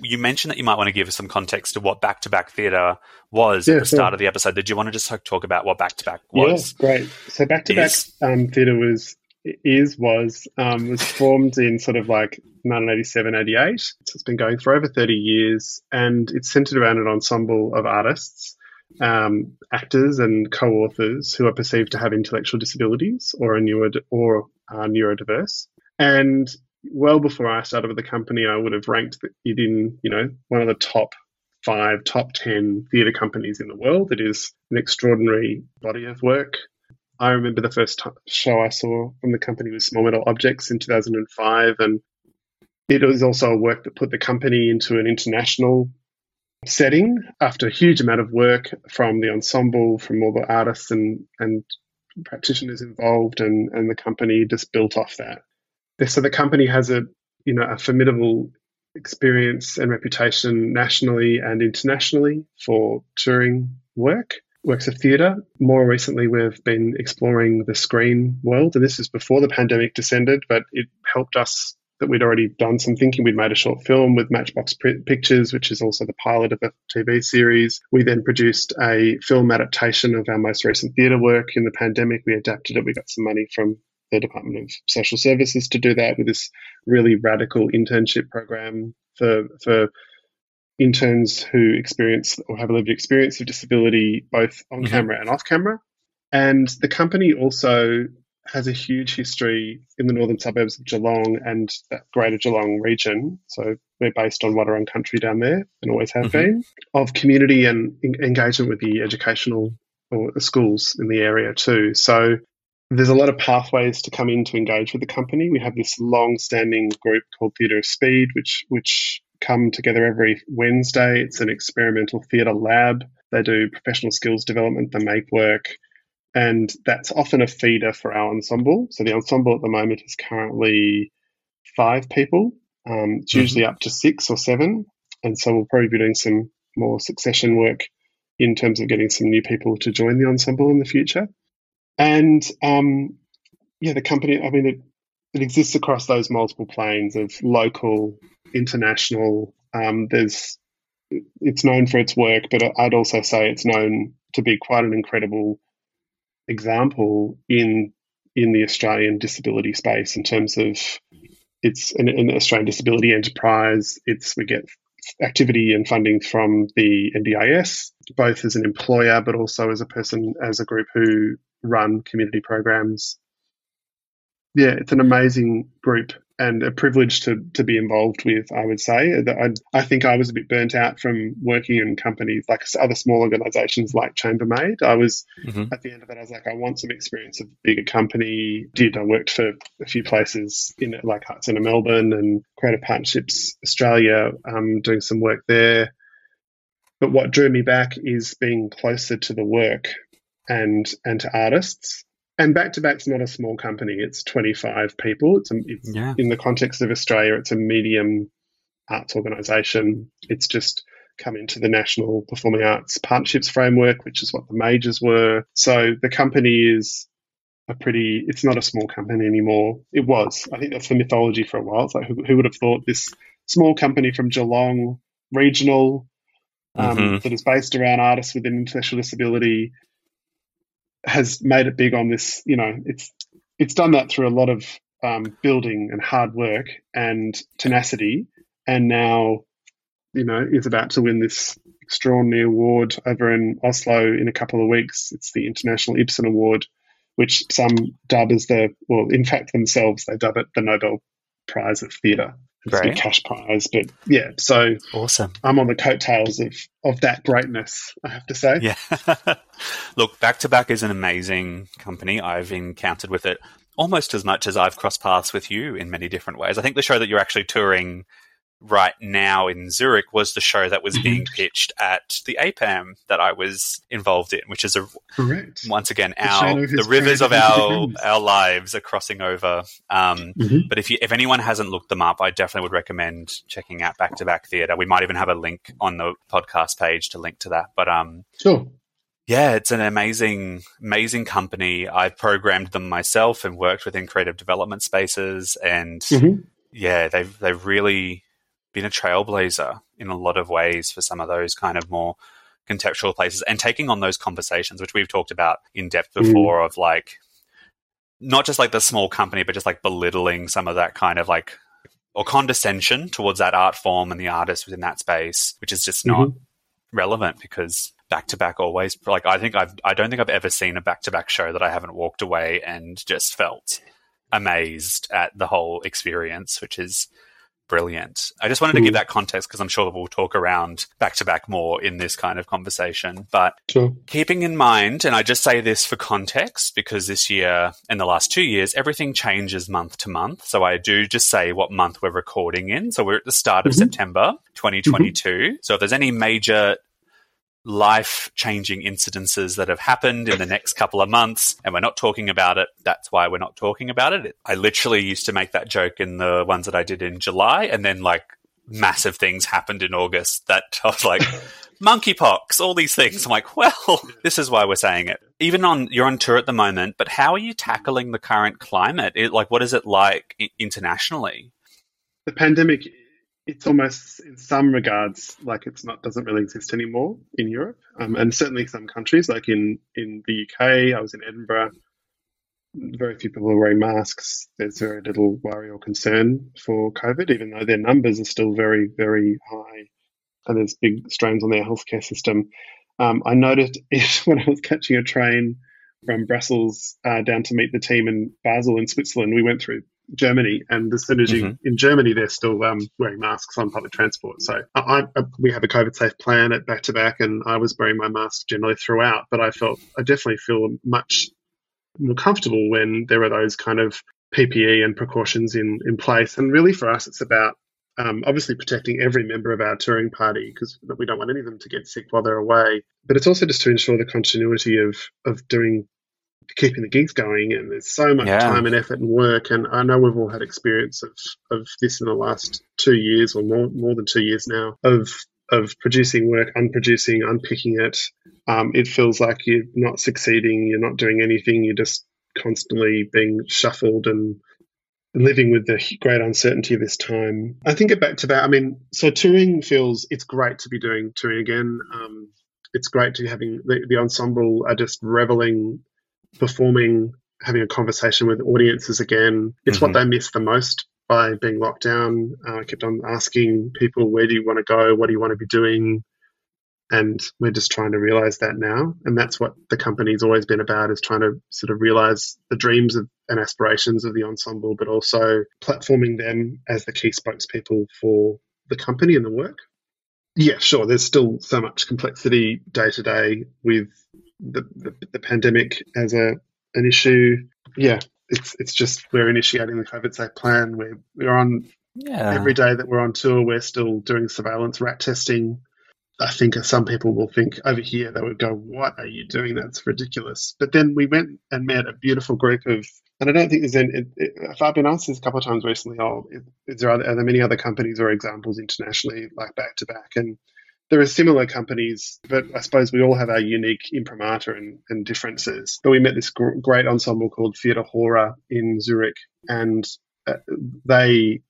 You mentioned that you might want to give some context to what back to back theatre was Yeah, at the sure. start of the episode. Did you want to just talk about what back to back was? Yeah, great. So back to back um, theatre was is was um, was formed in sort of like 1987, 88. So it's been going for over 30 years, and it's centered around an ensemble of artists, um, actors, and co-authors who are perceived to have intellectual disabilities or are neuro or are neurodiverse. And well before I started with the company, I would have ranked it in you know one of the top five, top 10 theatre companies in the world. It is an extraordinary body of work. I remember the first show I saw from the company was Small Metal Objects in 2005, and it was also a work that put the company into an international setting after a huge amount of work from the ensemble, from all the artists and, and practitioners involved, and, and the company just built off that. So the company has a you know a formidable experience and reputation nationally and internationally for touring work, works of theatre. More recently, we've been exploring the screen world, and this is before the pandemic descended, but it helped us that we'd already done some thinking. We'd made a short film with Matchbox Pictures, which is also the pilot of a TV series. We then produced a film adaptation of our most recent theatre work. In the pandemic, we adapted it. We got some money from the Department of Social Services to do that with this really radical internship program for for interns who experience or have a lived experience of disability both on Mhm. camera and off camera. And the company also has a huge history in the northern suburbs of Geelong and that greater Geelong region. So we're based on Wadawurrung country down there and always have Mhm. been of community and en- engagement with the educational or the schools in the area too. So there's a lot of pathways to come in to engage with the company. We have this long-standing group called Theatre of Speed, which which come together every Wednesday. It's an experimental theatre lab. They do professional skills development. They make work, and that's often a feeder for our ensemble. So the ensemble at the moment is currently five people. Um, it's Mhm. usually up to six or seven, and so we'll probably be doing some more succession work in terms of getting some new people to join the ensemble in the future. And um, yeah, the company, I mean, it, it exists across those multiple planes of local, international. Um, there's, it's known for its work, but I'd also say it's known to be quite an incredible example in in the Australian disability space in terms of it's an, an Australian disability enterprise. It's we get activity and funding from the NDIS, both as an employer but also as a person as a group who run community programs. Yeah, it's an amazing group and a privilege to to be involved with. I would say I, I think I was a bit burnt out from working in companies like other small organisations like Chamber Made. I was Mhm. at the end of it, I was like, I want some experience of a bigger company. Did I worked for a few places in like Heart in Melbourne and Creative Partnerships Australia, um, doing some work there. But what drew me back is being closer to the work and and to artists. And Back to Back's not a small company; it's twenty five people. It's, a, it's Yeah. in the context of Australia, it's a medium arts organisation. It's just come into the National Performing Arts Partnerships Framework, which is what the majors were. So the company is a pretty, it's not a small company anymore. It was. I think that's the mythology for a while. It's like, who, who would have thought this small company from Geelong, regional, um, Mhm. that is based around artists with an intellectual disability, has made it big on this. You know, it's it's done that through a lot of um, building and hard work and tenacity, and now you know is about to win this extraordinary award over in Oslo in a couple of weeks. It's the International Ibsen Award, which some dub as the well, in fact themselves they dub it the Nobel Prize of Theatre. A cash prize, but yeah. So awesome! I'm on the coattails of of that greatness. I have to say. Yeah. *laughs* Look, Back to Back is an amazing company. I've encountered with it almost as much as I've crossed paths with you in many different ways. I think the show that you're actually touring right now in Zurich was the show that was being mm-hmm. pitched at the APAM that I was involved in, which is a correct once again our the, the rivers of our our lives are crossing over. Um, mm-hmm. But if you, if anyone hasn't looked them up, I definitely would recommend checking out Back to Back Theatre. We might even have a link on the podcast page to link to that. But um, sure. Yeah, it's an amazing, amazing company. I've programmed them myself and worked within creative development spaces, and mm-hmm. yeah, they've they've really been a trailblazer in a lot of ways for some of those kind of more contextual places and taking on those conversations, which we've talked about in depth mm. before, mm. of like not just like the small company, but just like belittling some of that kind of like or condescension towards that art form and the artist within that space, which is just not mm-hmm. relevant because back to back always like I think I've I don't think I've ever seen a back to back show that I haven't walked away and just felt amazed at the whole experience, which is brilliant. I just wanted to give hmm. that context because I'm sure that we'll talk around back to back more in this kind of conversation. But sure. keeping in mind, and I just say this for context because this year and the last two years, everything changes month to month. So I do just say what month we're recording in. So we're at the start of mm-hmm. September 2022. Mm-hmm. So if there's any major life changing incidences that have happened in the next couple of months and we're not talking about it. That's why we're not talking about it. I literally used to make that joke in the ones that I did in July and then like massive things happened in August that *laughs* I was like, monkeypox, all these things. I'm like, well, this is why we're saying it. Even on, you're on tour at the moment, but how are you tackling the current climate? It, like, what is it like internationally? The pandemic it's almost in some regards like it's not doesn't really exist anymore in Europe, um, and certainly some countries like in in the UK. I was in Edinburgh. Very few people are wearing masks. There's very little worry or concern for COVID, even though their numbers are still very very high, and there's big strains on their healthcare system. Um, I noticed *laughs* it when I was catching a train from Brussels uh, down to meet the team in Basel in Switzerland. We went through Germany, and as soon as you mm-hmm. in Germany, they're still um, wearing masks on public transport. So I, I, we have a COVID safe plan at back to back, and I was wearing my mask generally throughout. But I felt I definitely feel much more comfortable when there are those kind of PPE and precautions in in place. And really, for us, it's about um, obviously protecting every member of our touring party because we don't want any of them to get sick while they're away. But it's also just to ensure the continuity of of doing keeping the gigs going and there's so much yeah. time and effort and work and I know we've all had experience of, of this in the last two years or more more than two years now of of producing work, unproducing, unpicking it. Um, it feels like you're not succeeding, you're not doing anything, you're just constantly being shuffled and living with the great uncertainty of this time. I think it back to that. I mean, so touring feels it's great to be doing touring again. Um, it's great to be having the, the ensemble are just reveling performing, having a conversation with audiences again. It's mm-hmm. what they miss the most by being locked down. Uh, I kept on asking people, where do you want to go? What do you want to be doing? And we're just trying to realize that now. And that's what the company's always been about is trying to sort of realize the dreams of, and aspirations of the ensemble, but also platforming them as the key spokespeople for the company and the work. Yeah, sure. There's still so much complexity day to day with the, the, the pandemic as a an issue. Yeah, it's it's just we're initiating the COVID safe plan. We're we're on yeah. every day that we're on tour. We're still doing surveillance rat testing. I think some people will think over here they would go, "What are you doing? That's ridiculous." But then we went and met a beautiful group of, and I don't think there's any. If I've been asked this a couple of times recently, oh, is there other, are there many other companies or examples internationally like back to back? And there are similar companies, but I suppose we all have our unique imprimatur and, and differences. But we met this gr- great ensemble called Theatre Hora in Zurich, and uh, they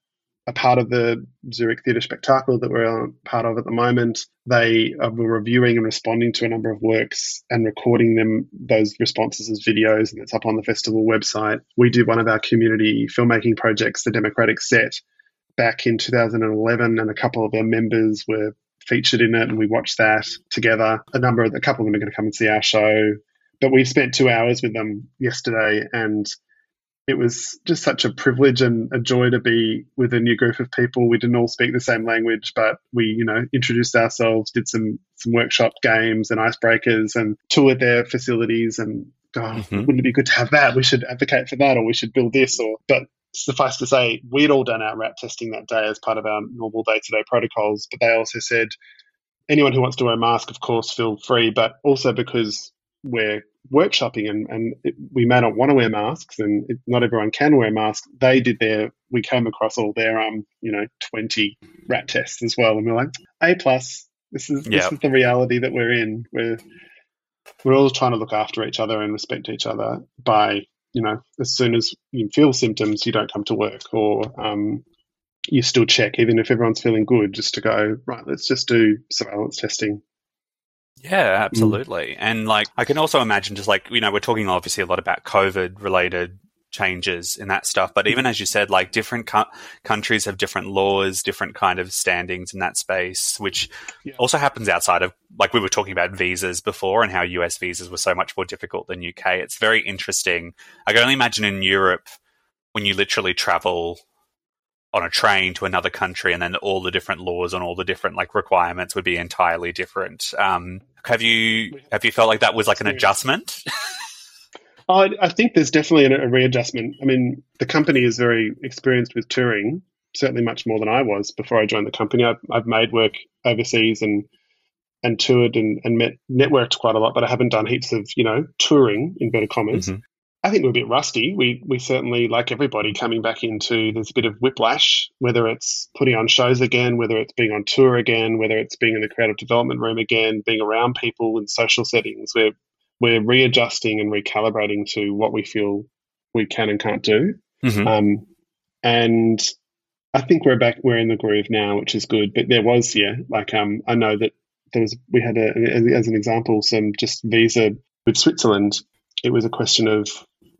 a part of the Zurich Theatre Spectacle that we're part of at the moment. They were reviewing and responding to a number of works and recording them, those responses as videos, and it's up on the festival website. We did one of our community filmmaking projects, the Democratic Set, back in 2011, and a couple of our members were featured in it, and we watched that together. A number of a couple of them are going to come and see our show, but we spent two hours with them yesterday, and it was just such a privilege and a joy to be with a new group of people. We didn't all speak the same language, but we, you know, introduced ourselves, did some some workshop games and icebreakers, and toured their facilities. And God, mm-hmm. wouldn't it be good to have that? We should advocate for that, or we should build this. Or but suffice to say, we'd all done our RAT testing that day as part of our normal day to day protocols. But they also said anyone who wants to wear a mask, of course, feel free, but also because we're workshopping and, and it, we may not want to wear masks and it, not everyone can wear masks. They did their, we came across all their, um, you know, 20 rat tests as well. And we're like, A plus, this is, yep. this is the reality that we're in. We're, we're all trying to look after each other and respect each other by, you know, as soon as you feel symptoms, you don't come to work or, um, you still check, even if everyone's feeling good, just to go, right, let's just do surveillance testing yeah, mm. absolutely. Mm. And like, I can also imagine just like, you know, we're talking obviously a lot about COVID related changes in that stuff. But even as you said, like different co- countries have different laws, different kind of standings in that space, which yeah. also happens outside of, like we were talking about visas before and how US visas were so much more difficult than UK. It's very interesting. I can only imagine in Europe when you literally travel on a train to another country and then all the different laws and all the different like requirements would be entirely different. Um, have you have you felt like that was like an adjustment? *laughs* I, I think there's definitely a, a readjustment. I mean, the company is very experienced with touring, certainly much more than I was before I joined the company. I've, I've made work overseas and and toured and, and met networked quite a lot, but I haven't done heaps of you know touring inverted commas. Mm-hmm. I think we're a bit rusty. We we certainly, like everybody, coming back into there's a bit of whiplash, whether it's putting on shows again, whether it's being on tour again, whether it's being in the creative development room again, being around people in social settings. We're we're readjusting and recalibrating to what we feel we can and can't do. Mm-hmm. Um, and I think we're back. We're in the groove now, which is good. But there was, yeah, like um, I know that there was. We had a, as an example, some just visa with Switzerland. It was a question of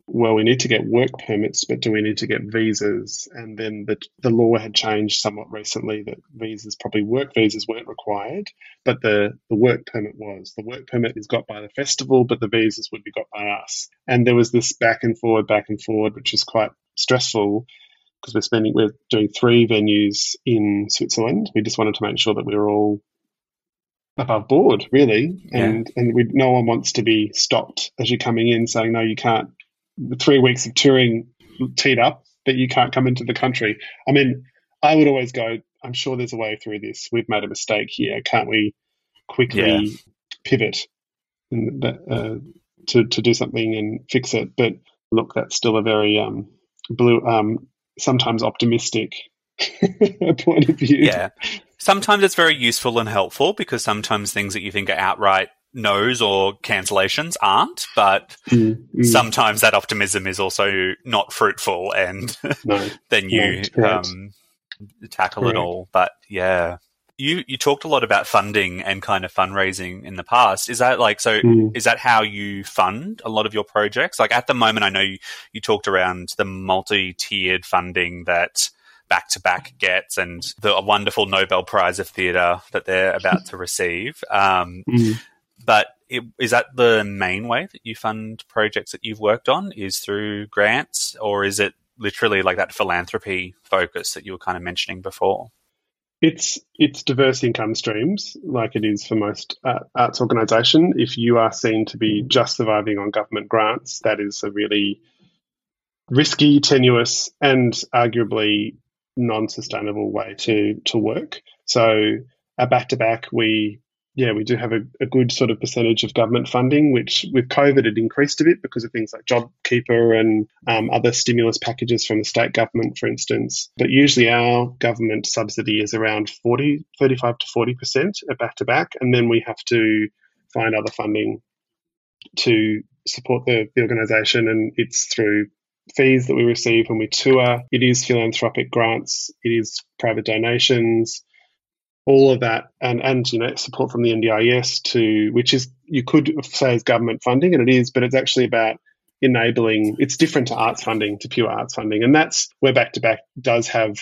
well, we need to get work permits, but do we need to get visas? And then the, the law had changed somewhat recently that visas, probably work visas, weren't required, but the, the work permit was. The work permit is got by the festival, but the visas would be got by us. And there was this back and forward, back and forward, which is quite stressful because we're spending, we're doing three venues in Switzerland. We just wanted to make sure that we were all above board, really, and yeah. and we, no one wants to be stopped as you're coming in saying no, you can't three weeks of touring teed up that you can't come into the country. I mean, I would always go, I'm sure there's a way through this. We've made a mistake here. Can't we quickly yeah. pivot and, uh, to, to do something and fix it? But look, that's still a very um, blue, um, sometimes optimistic *laughs* point of view. Yeah. Sometimes it's very useful and helpful because sometimes things that you think are outright no's or cancellations aren't, but mm, mm. sometimes that optimism is also not fruitful, and *laughs* no, then you no, um, tackle correct. it all. But yeah, you you talked a lot about funding and kind of fundraising in the past. Is that like so? Mm. Is that how you fund a lot of your projects? Like at the moment, I know you, you talked around the multi tiered funding that back to back gets and the wonderful Nobel Prize of Theatre that they're about to receive. Um, mm. But it, is that the main way that you fund projects that you've worked on? Is through grants, or is it literally like that philanthropy focus that you were kind of mentioning before? It's it's diverse income streams, like it is for most uh, arts organisation. If you are seen to be just surviving on government grants, that is a really risky, tenuous, and arguably non-sustainable way to to work. So, at back to back, we yeah, we do have a, a, good sort of percentage of government funding, which with COVID it increased a bit because of things like JobKeeper and um, other stimulus packages from the state government, for instance. But usually our government subsidy is around 40, 35 to 40% back to back. And then we have to find other funding to support the, the organisation. And it's through fees that we receive when we tour. It is philanthropic grants. It is private donations. All of that, and and you know support from the NDIS to which is you could say is government funding, and it is, but it's actually about enabling. It's different to arts funding to pure arts funding, and that's where back to back does have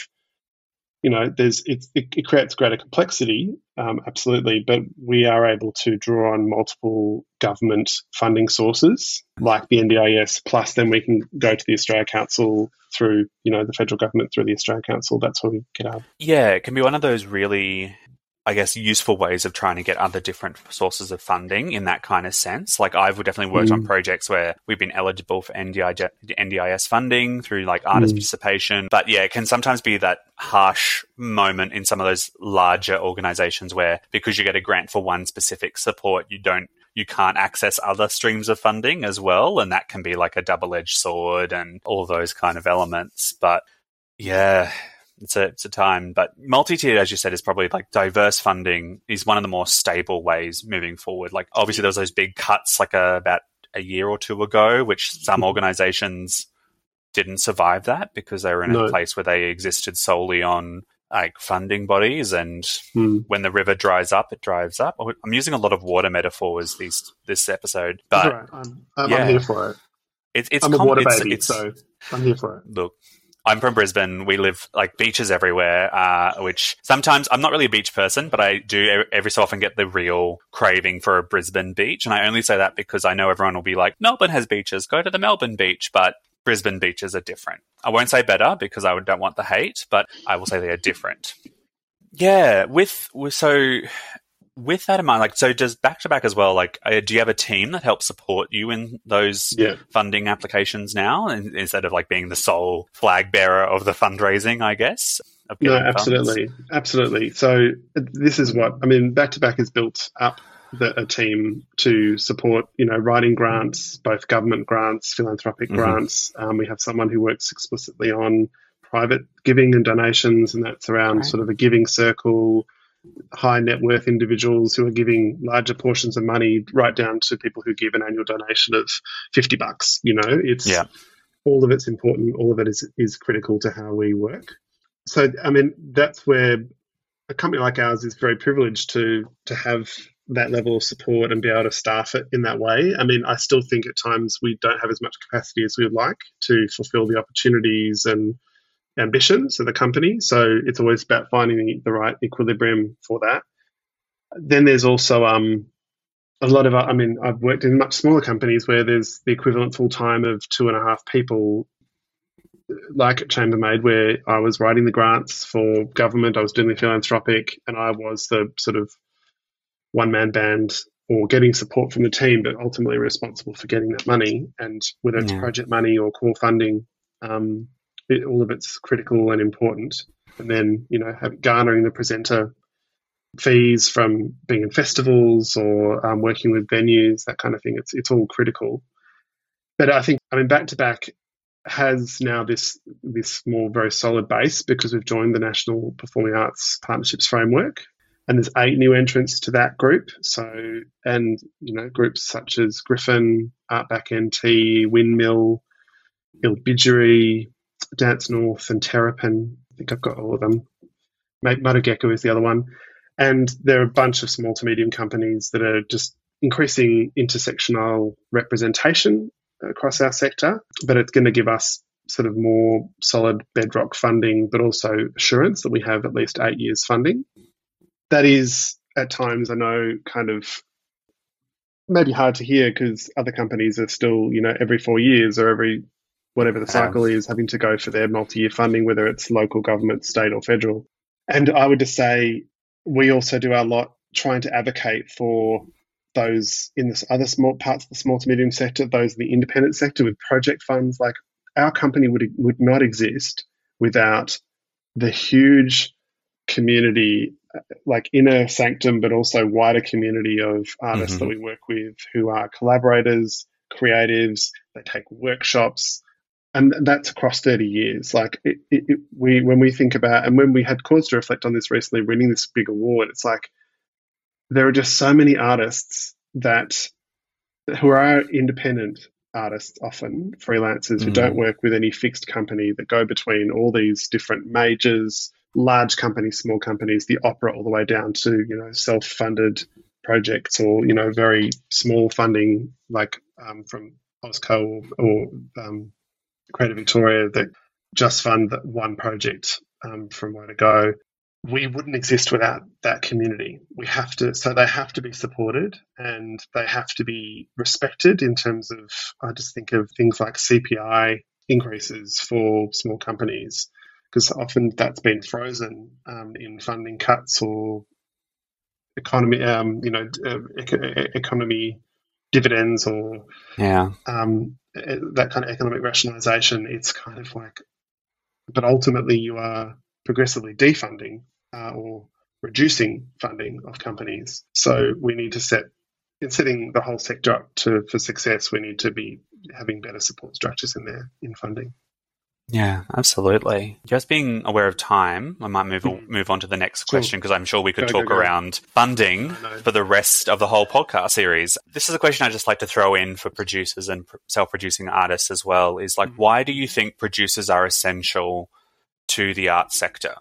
you know, there's it, it creates greater complexity, um, absolutely, but we are able to draw on multiple government funding sources like the NDIS, plus then we can go to the Australia Council through, you know, the federal government through the Australia Council. That's where we get our. Yeah, it can be one of those really I guess, useful ways of trying to get other different sources of funding in that kind of sense. Like I've definitely worked mm. on projects where we've been eligible for NDI, NDIS funding through like artist mm. participation. But yeah, it can sometimes be that harsh moment in some of those larger organizations where because you get a grant for one specific support, you don't you can't access other streams of funding as well. And that can be like a double edged sword and all those kind of elements. But yeah, it's a it's a time. But multi-tiered, as you said, is probably like diverse funding is one of the more stable ways moving forward. Like obviously there was those big cuts like a, about a year or two ago, which some mm-hmm. organizations didn't survive that because they were in no. a place where they existed solely on like funding bodies and mm. when the river dries up it dries up i'm using a lot of water metaphors these this episode but right. I'm, I'm, yeah. I'm, here for it it's, it's i'm a water it's, baby it's, so i'm here for it look I'm from Brisbane. We live like beaches everywhere, uh, which sometimes I'm not really a beach person, but I do every so often get the real craving for a Brisbane beach. And I only say that because I know everyone will be like, Melbourne has beaches, go to the Melbourne beach. But Brisbane beaches are different. I won't say better because I don't want the hate, but I will say they are different. Yeah, with, so with that in mind, like, so does back to back as well? Like, uh, do you have a team that helps support you in those yeah. funding applications now, and, instead of like being the sole flag bearer of the fundraising? I guess. No, absolutely, funds? absolutely. So this is what I mean. Back to back is built up the, a team to support, you know, writing grants, both government grants, philanthropic mm-hmm. grants. Um, we have someone who works explicitly on private giving and donations, and that's around right. sort of a giving circle high net worth individuals who are giving larger portions of money right down to people who give an annual donation of 50 bucks you know it's yeah. all of it's important all of it is is critical to how we work so i mean that's where a company like ours is very privileged to to have that level of support and be able to staff it in that way. I mean, I still think at times we don't have as much capacity as we would like to fulfill the opportunities and ambitions of the company. So it's always about finding the, right equilibrium for that. Then there's also um, a lot of, I mean, I've worked in much smaller companies where there's the equivalent full time of two and a half people, like at Chamber Made, where I was writing the grants for government, I was doing the philanthropic, and I was the sort of one man band or getting support from the team, but ultimately responsible for getting that money. And whether it's yeah. project money or core funding, um, it, all of it's critical and important. And then, you know, have, garnering the presenter fees from being in festivals or um, working with venues, that kind of thing. It's it's all critical. But I think, I mean, back to back has now this this more very solid base because we've joined the National Performing Arts Partnerships Framework, and there's eight new entrants to that group. So, and you know, groups such as Griffin, Artback NT, Windmill, Ilbijerri, Dance North and Terrapin. I think I've got all of them. Marrugeku is the other one. And there are a bunch of small to medium companies that are just increasing intersectional representation across our sector, but it's going to give us sort of more solid bedrock funding, but also assurance that we have at least eight years funding. That is at times, I know, kind of maybe hard to hear because other companies are still, you know, every four years or every whatever the cycle is, having to go for their multi year funding, whether it's local government, state, or federal. And I would just say we also do our lot trying to advocate for those in the other small parts of the small to medium sector, those in the independent sector with project funds. Like our company would would not exist without the huge community, like inner sanctum, but also wider community of artists mm-hmm. that we work with who are collaborators, creatives. They take workshops and that's across 30 years like it, it, it, we when we think about and when we had cause to reflect on this recently winning this big award it's like there are just so many artists that who are independent artists often, freelancers mm. who don't work with any fixed company that go between all these different majors, large companies, small companies, the opera all the way down to, you know, self-funded projects or, you know, very small funding like um, from OzCo or, or um, Creative Victoria that just fund that one project um, from where to go we wouldn't exist without that community. We have to, so they have to be supported and they have to be respected in terms of, I just think of things like CPI increases for small companies, because often that's been frozen um, in funding cuts or economy, um, you know, uh, economy dividends or yeah, um, that kind of economic rationalization. It's kind of like, but ultimately you are progressively defunding uh, or reducing funding of companies. So we need to set in setting the whole sector up to for success. We need to be having better support structures in there in funding. Yeah, absolutely. Just being aware of time, I might move mm. move on to the next question because I'm sure we could go, talk go, go. around funding for the rest of the whole podcast series. This is a question I just like to throw in for producers and self-producing artists as well. Is like, mm. why do you think producers are essential to the art sector?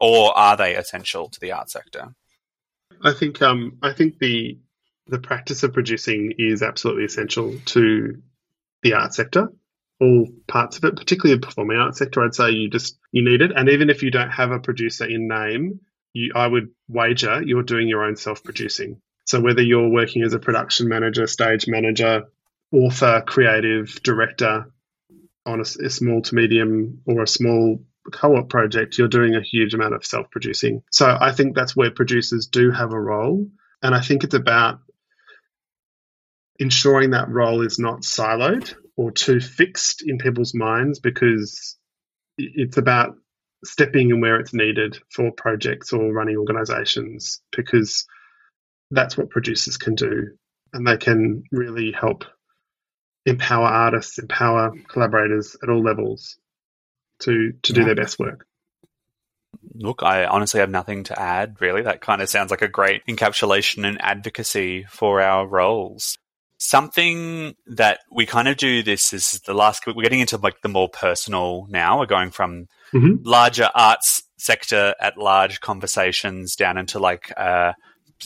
or are they essential to the art sector? I think um, I think the the practice of producing is absolutely essential to the art sector. All parts of it, particularly the performing arts sector, I'd say you just you need it. And even if you don't have a producer in name, you, I would wager you're doing your own self-producing. So whether you're working as a production manager, stage manager, author, creative, director on a, a small to medium or a small co-op project, you're doing a huge amount of self-producing. So I think that's where producers do have a role. And I think it's about ensuring that role is not siloed or too fixed in people's minds because it's about stepping in where it's needed for projects or running organizations because that's what producers can do and they can really help empower artists empower collaborators at all levels to to do their best work. Look, I honestly have nothing to add, really. That kind of sounds like a great encapsulation and advocacy for our roles. Something that we kind of do this is the last, we're getting into like the more personal now. We're going from mm-hmm. larger arts sector at large conversations down into like, uh,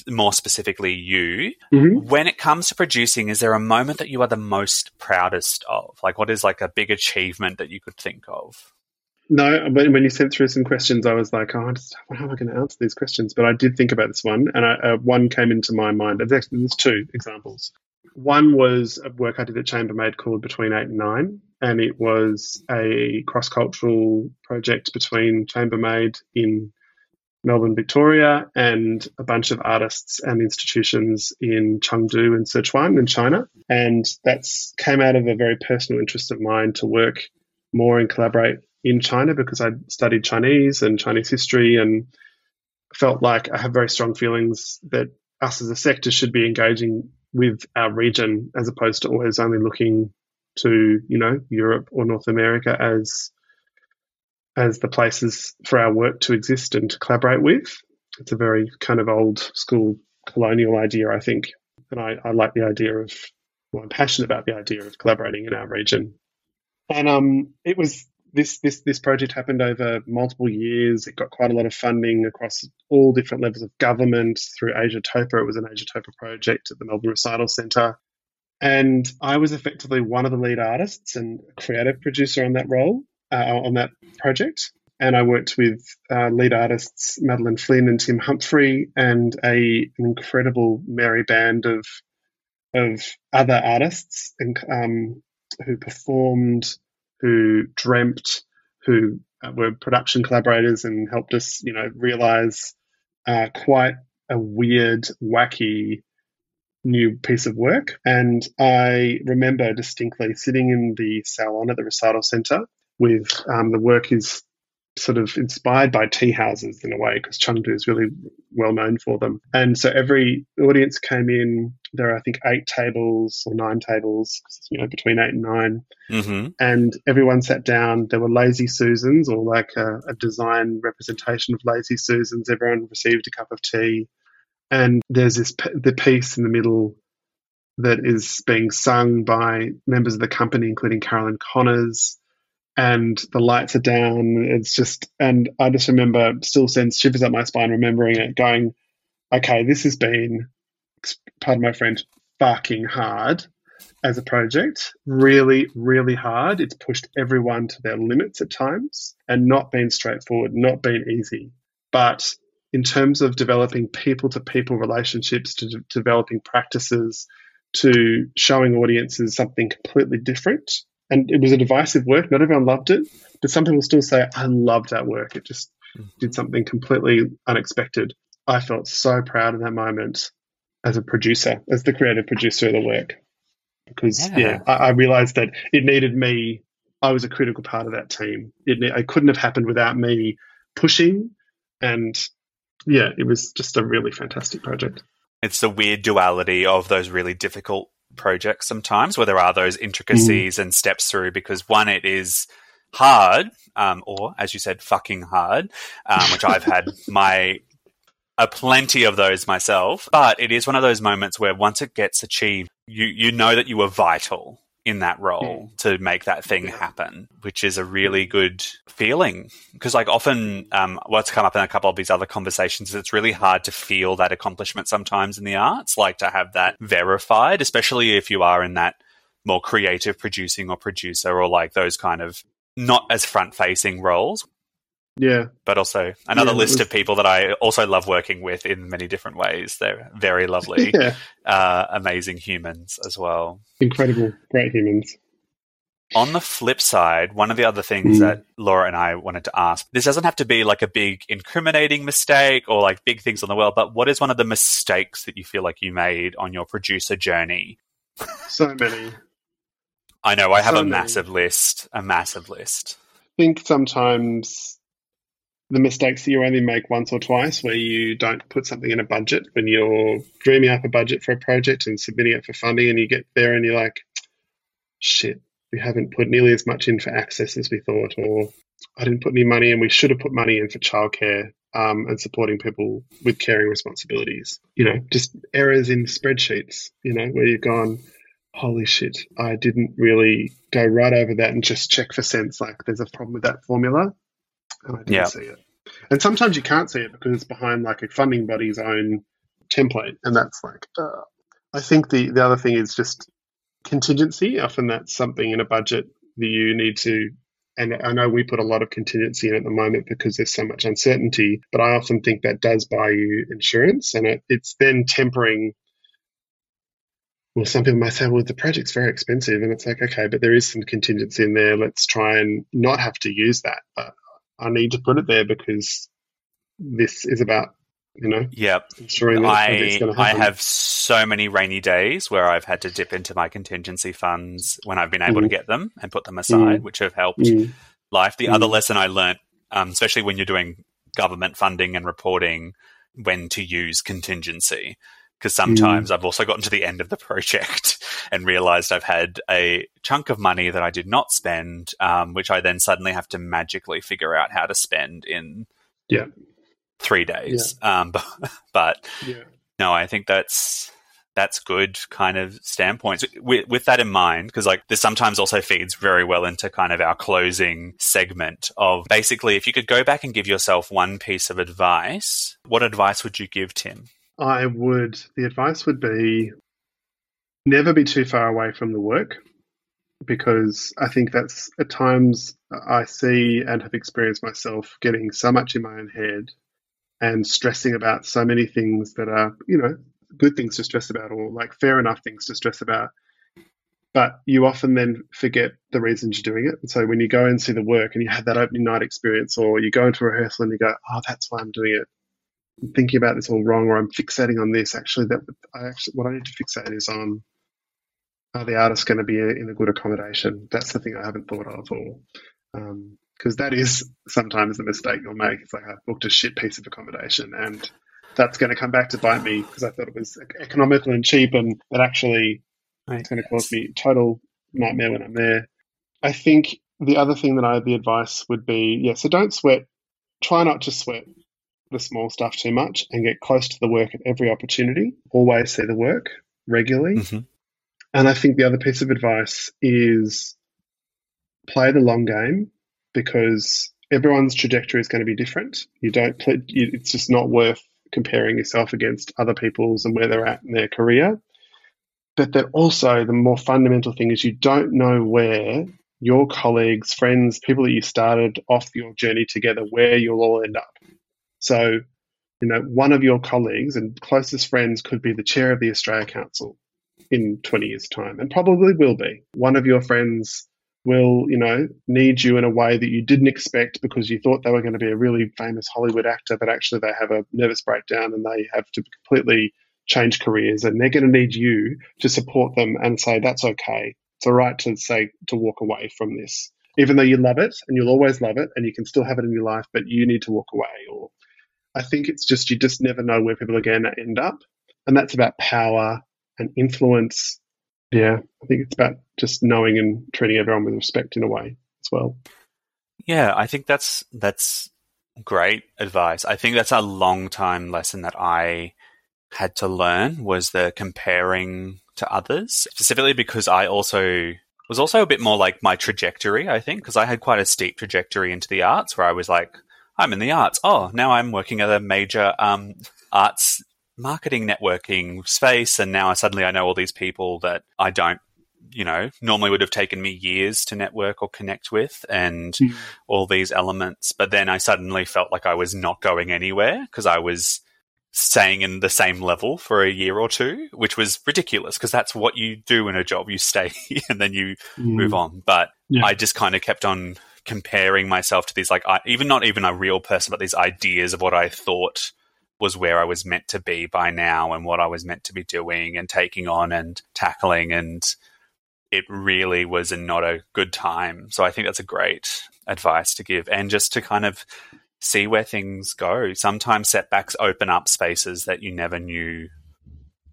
more specifically you. Mm-hmm. When it comes to producing, is there a moment that you are the most proudest of? Like, what is like a big achievement that you could think of? No, when, when you sent through some questions, I was like, oh, just, how am I going to answer these questions? But I did think about this one, and I, uh, one came into my mind. There's, actually, there's two examples. One was a work I did at Chamber Made called Between Eight and Nine, and it was a cross cultural project between Chamber Made in Melbourne, Victoria, and a bunch of artists and institutions in Chengdu and Sichuan in China. And that's came out of a very personal interest of mine to work more and collaborate in China because I studied Chinese and Chinese history and felt like I have very strong feelings that us as a sector should be engaging with our region as opposed to always only looking to you know Europe or North America as as the places for our work to exist and to collaborate with. It's a very kind of old school colonial idea, I think, and I, I like the idea of. Well, I'm passionate about the idea of collaborating in our region, and um, it was this this this project happened over multiple years. It got quite a lot of funding across all different levels of government through Asia TOPA. It was an Asia TOPA project at the Melbourne Recital Centre. And I was effectively one of the lead artists and creative producer on that role, uh, on that project. And I worked with uh, lead artists Madeleine Flynn and Tim Humphrey, and a, an incredible merry band of of other artists and, um, who performed who dreamt, who uh, were production collaborators and helped us, you know, realize uh, quite a weird, wacky new piece of work. And I remember distinctly sitting in the salon at the recital center with um, the work is sort of inspired by tea houses in a way because Chengdu is really well known for them. And so every audience came in. There are I think eight tables or nine tables, you know, between eight and 9 mm-hmm. and everyone sat down. There were lazy susans or like a, a design representation of lazy susans. Everyone received a cup of tea, and there's this the piece in the middle that is being sung by members of the company, including Carolyn Connors, and the lights are down. It's just, and I just remember, still sends shivers up my spine remembering it, going, okay, this has been, pardon my French, fucking hard as a project. Really, really hard. It's pushed everyone to their limits at times and not been straightforward, not been easy. But in terms of developing people to people relationships, to de- developing practices, to showing audiences something completely different. And it was a divisive work. Not everyone loved it, but some people still say, I loved that work. It just mm-hmm. did something completely unexpected. I felt so proud in that moment as a producer, as the creative producer of the work. Because, yeah, yeah I, I, realized that it needed me. I was a critical part of that team. It, it couldn't have happened without me pushing. And yeah, it was just a really fantastic project. It's the weird duality of those really difficult projects sometimes where there are those intricacies mm. and steps through because one, it is hard, um, or as you said, fucking hard, um, which I've had *laughs* my a plenty of those myself. But it is one of those moments where once it gets achieved, you you know that you were vital in that role mm. to make that thing happen, which is a really good feeling. Because, like, often um, what's come up in a couple of these other conversations is it's really hard to feel that accomplishment sometimes in the arts, like to have that verified, especially if you are in that more creative producing or producer or like those kind of not as front facing roles yeah. But also another yeah, list was... of people that I also love working with in many different ways. They're very lovely, *laughs* yeah. uh, amazing humans as well. Incredible, great humans. On the flip side, one of the other things mm. that Laura and I wanted to ask this doesn't have to be like a big incriminating mistake or like big things on the world, but what is one of the mistakes that you feel like you made on your producer journey? *laughs* So many. I know, I have so a massive many. list, a massive list. I think sometimes the mistakes that you only make once or twice where you don't put something in a budget when you're dreaming up a budget for a project and submitting it for funding and you get there and you're like shit we haven't put nearly as much in for access as we thought or i didn't put any money and we should have put money in for childcare um, and supporting people with caring responsibilities. You know just errors in spreadsheets you know where you've gone holy shit i didn't really go right over that and just check for sense like there's a problem with that formula and I didn't yeah. see it. And sometimes you can't see it because it's behind like a funding body's own template, and that's like. Uh, I think the the other thing is just contingency. Often that's something in a budget that you need to. And I know we put a lot of contingency in at the moment because there's so much uncertainty. But I often think that does buy you insurance, and it, it's then tempering well, some people might say, well, the project's very expensive. And it's like, okay, but there is some contingency in there. Let's try and not have to use that. But I need to put it there because this is about you know that I, I have so many rainy days where I've had to dip into my contingency funds when I've been able mm. to get them and put them aside, mm. which have helped mm. life. The other mm. lesson I learned, um, especially when you're doing government funding and reporting, when to use contingency because sometimes mm. I've also gotten to the end of the *laughs* project and realized I've had a chunk of money that I did not spend, um, which I then suddenly have to magically figure out how to spend in yeah. three days. Yeah. Um, *laughs* but, but yeah. no, I think that's that's good kind of standpoints with, with that in mind because like this sometimes also feeds very well into kind of our closing segment of basically if you could go back and give yourself one piece of advice what advice would you give tim I would, the advice would be never be too far away from the work because I think that's at times I see and have experienced myself getting so much in my own head and stressing about so many things that are, you know, good things to stress about or like fair enough things to stress about. But you often then forget the reasons you're doing it. And so when you go and see the work and you have that opening night experience or you go into rehearsal and you go, oh, that's why I'm doing it thinking about this all wrong or I'm fixating on this. Actually, that I actually what I need to fixate is on are the artists going to be in a good accommodation? That's the thing I haven't thought of, or because um, that is sometimes the mistake you'll make. It's like I booked a shit piece of accommodation and that's going to come back to bite me because I thought it was economical and cheap, and it actually right. it's going to cause me total nightmare when I'm there. I think the other thing that I the advice would be yeah, so don't sweat. Try not to sweat the small stuff too much and get close to the work at every opportunity. Always see the work regularly. Mm-hmm. And I think the other piece of advice is play the long game because everyone's trajectory is going to be different. You don't play, it's just not worth comparing yourself against other people's and where they're at in their career. But that also the more fundamental thing is you don't know where your colleagues, friends, people that you started off your journey together, where you'll all end up. So, you know, one of your colleagues and closest friends could be the chair of the Australia Council in 20 years' time, and probably will be. One of your friends will, you know, need you in a way that you didn't expect because you thought they were going to be a really famous Hollywood actor, but actually they have a nervous breakdown and they have to completely change careers and they're going to need you to support them and say, that's okay. It's all right to say, to walk away from this. Even though you love it and you'll always love it and you can still have it in your life, but you need to walk away. Or I think it's just, you just never know where people are going to end up. And that's about power and influence yeah, I think it's about just knowing and treating everyone with respect in a way as well. Yeah, I think that's that's great advice. I think that's a long time lesson that I had to learn was the comparing to others, specifically because I also was also a bit more like my trajectory, I think, because I had quite a steep trajectory into the arts where I was like, I'm in the arts. Oh, now I'm working at a major um, arts marketing networking space and now I suddenly I know all these people that I don't you know normally would have taken me years to network or connect with and mm. all these elements but then I suddenly felt like I was not going anywhere because I was staying in the same level for a year or two which was ridiculous because that's what you do in a job you stay *laughs* and then you mm. move on but yeah. I just kind of kept on comparing myself to these like even not even a real person but these ideas of what I thought was where I was meant to be by now and what I was meant to be doing and taking on and tackling. And it really was a, not a good time. So I think that's a great advice to give. And just to kind of see where things go. Sometimes setbacks open up spaces that you never knew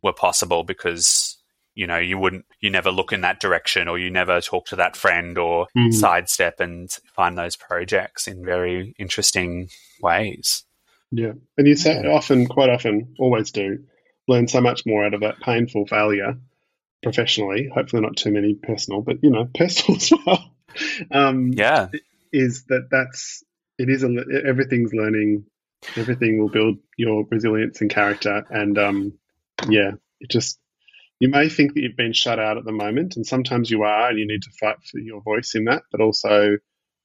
were possible because you know you wouldn't you never look in that direction or you never talk to that friend or mm. sidestep and find those projects in very interesting ways yeah, and you say often, quite often, always do learn so much more out of that painful failure professionally. Hopefully, not too many personal, but you know, *laughs* personal as well. Um, yeah, is that that's it is a, everything's learning. Everything will build your resilience and character, and um, yeah, it just you may think that you've been shut out at the moment, and sometimes you are, and you need to fight for your voice in that. But also,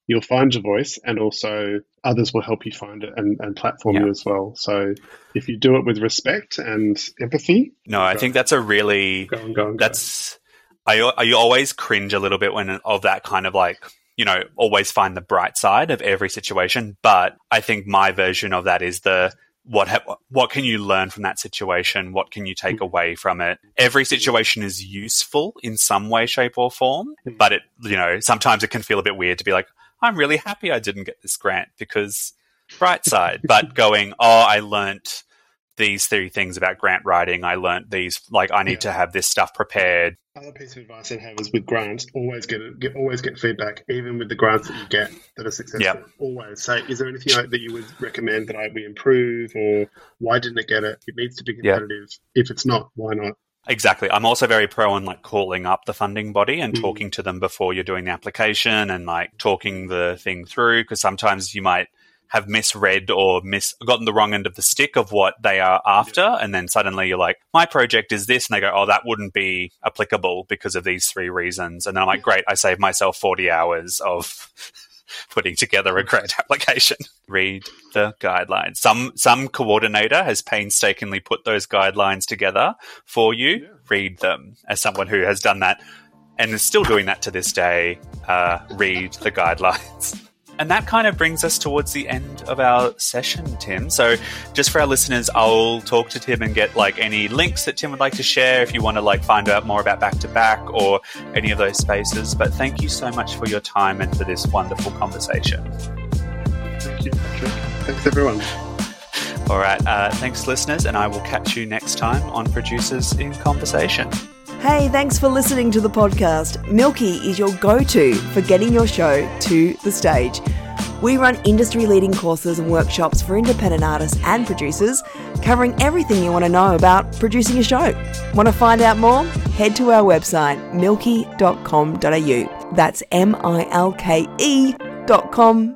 you'll find your voice and also others will help you find it and, and platform yeah. you as well. So if you do it with respect and empathy. No, I think that's a really, go on, go on, that's, I, I always cringe a little bit when of that kind of like, you know, always find the bright side of every situation. But I think my version of that is the, what ha- what can you learn from that situation? What can you take mm. away from it? Every situation is useful in some way, shape, or form, mm. but it you know sometimes it can feel a bit weird to be like, I'm really happy I didn't get this grant because bright side. but *laughs* going, oh, I learnt these three things about grant writing. I learnt these, like, I need yeah. to have this stuff prepared. Other piece of advice I have is with grants, always get, it, get always get feedback, even with the grants that you get that are successful. Yep. Always say, is there anything that you would recommend that I we improve, or why didn't it get it? It needs to be competitive. Yep. If it's not, why not? Exactly. I'm also very pro on like calling up the funding body and mm. talking to them before you're doing the application and like talking the thing through because sometimes you might have misread or mis gotten the wrong end of the stick of what they are after and then suddenly you're like my project is this and they go oh that wouldn't be applicable because of these three reasons and then I'm like great I saved myself 40 hours of *laughs* putting together a grant *laughs* application. Read the guidelines. Some some coordinator has painstakingly put those guidelines together for you. Yeah. Read them. As someone who has done that and is still doing that to this day, uh, read the guidelines. *laughs* And that kind of brings us towards the end of our session, Tim. So, just for our listeners, I'll talk to Tim and get like any links that Tim would like to share if you want to like find out more about back to back or any of those spaces. But thank you so much for your time and for this wonderful conversation. Thank you, Patrick. Thanks, everyone. All right. Uh, thanks, listeners, and I will catch you next time on Producers in Conversation. Hey, thanks for listening to the podcast. MILKE is your go to for getting your show to the stage. We run industry leading courses and workshops for independent artists and producers, covering everything you want to know about producing a show. Want to find out more? Head to our website, milke.com.au. That's M I L K E.com.au.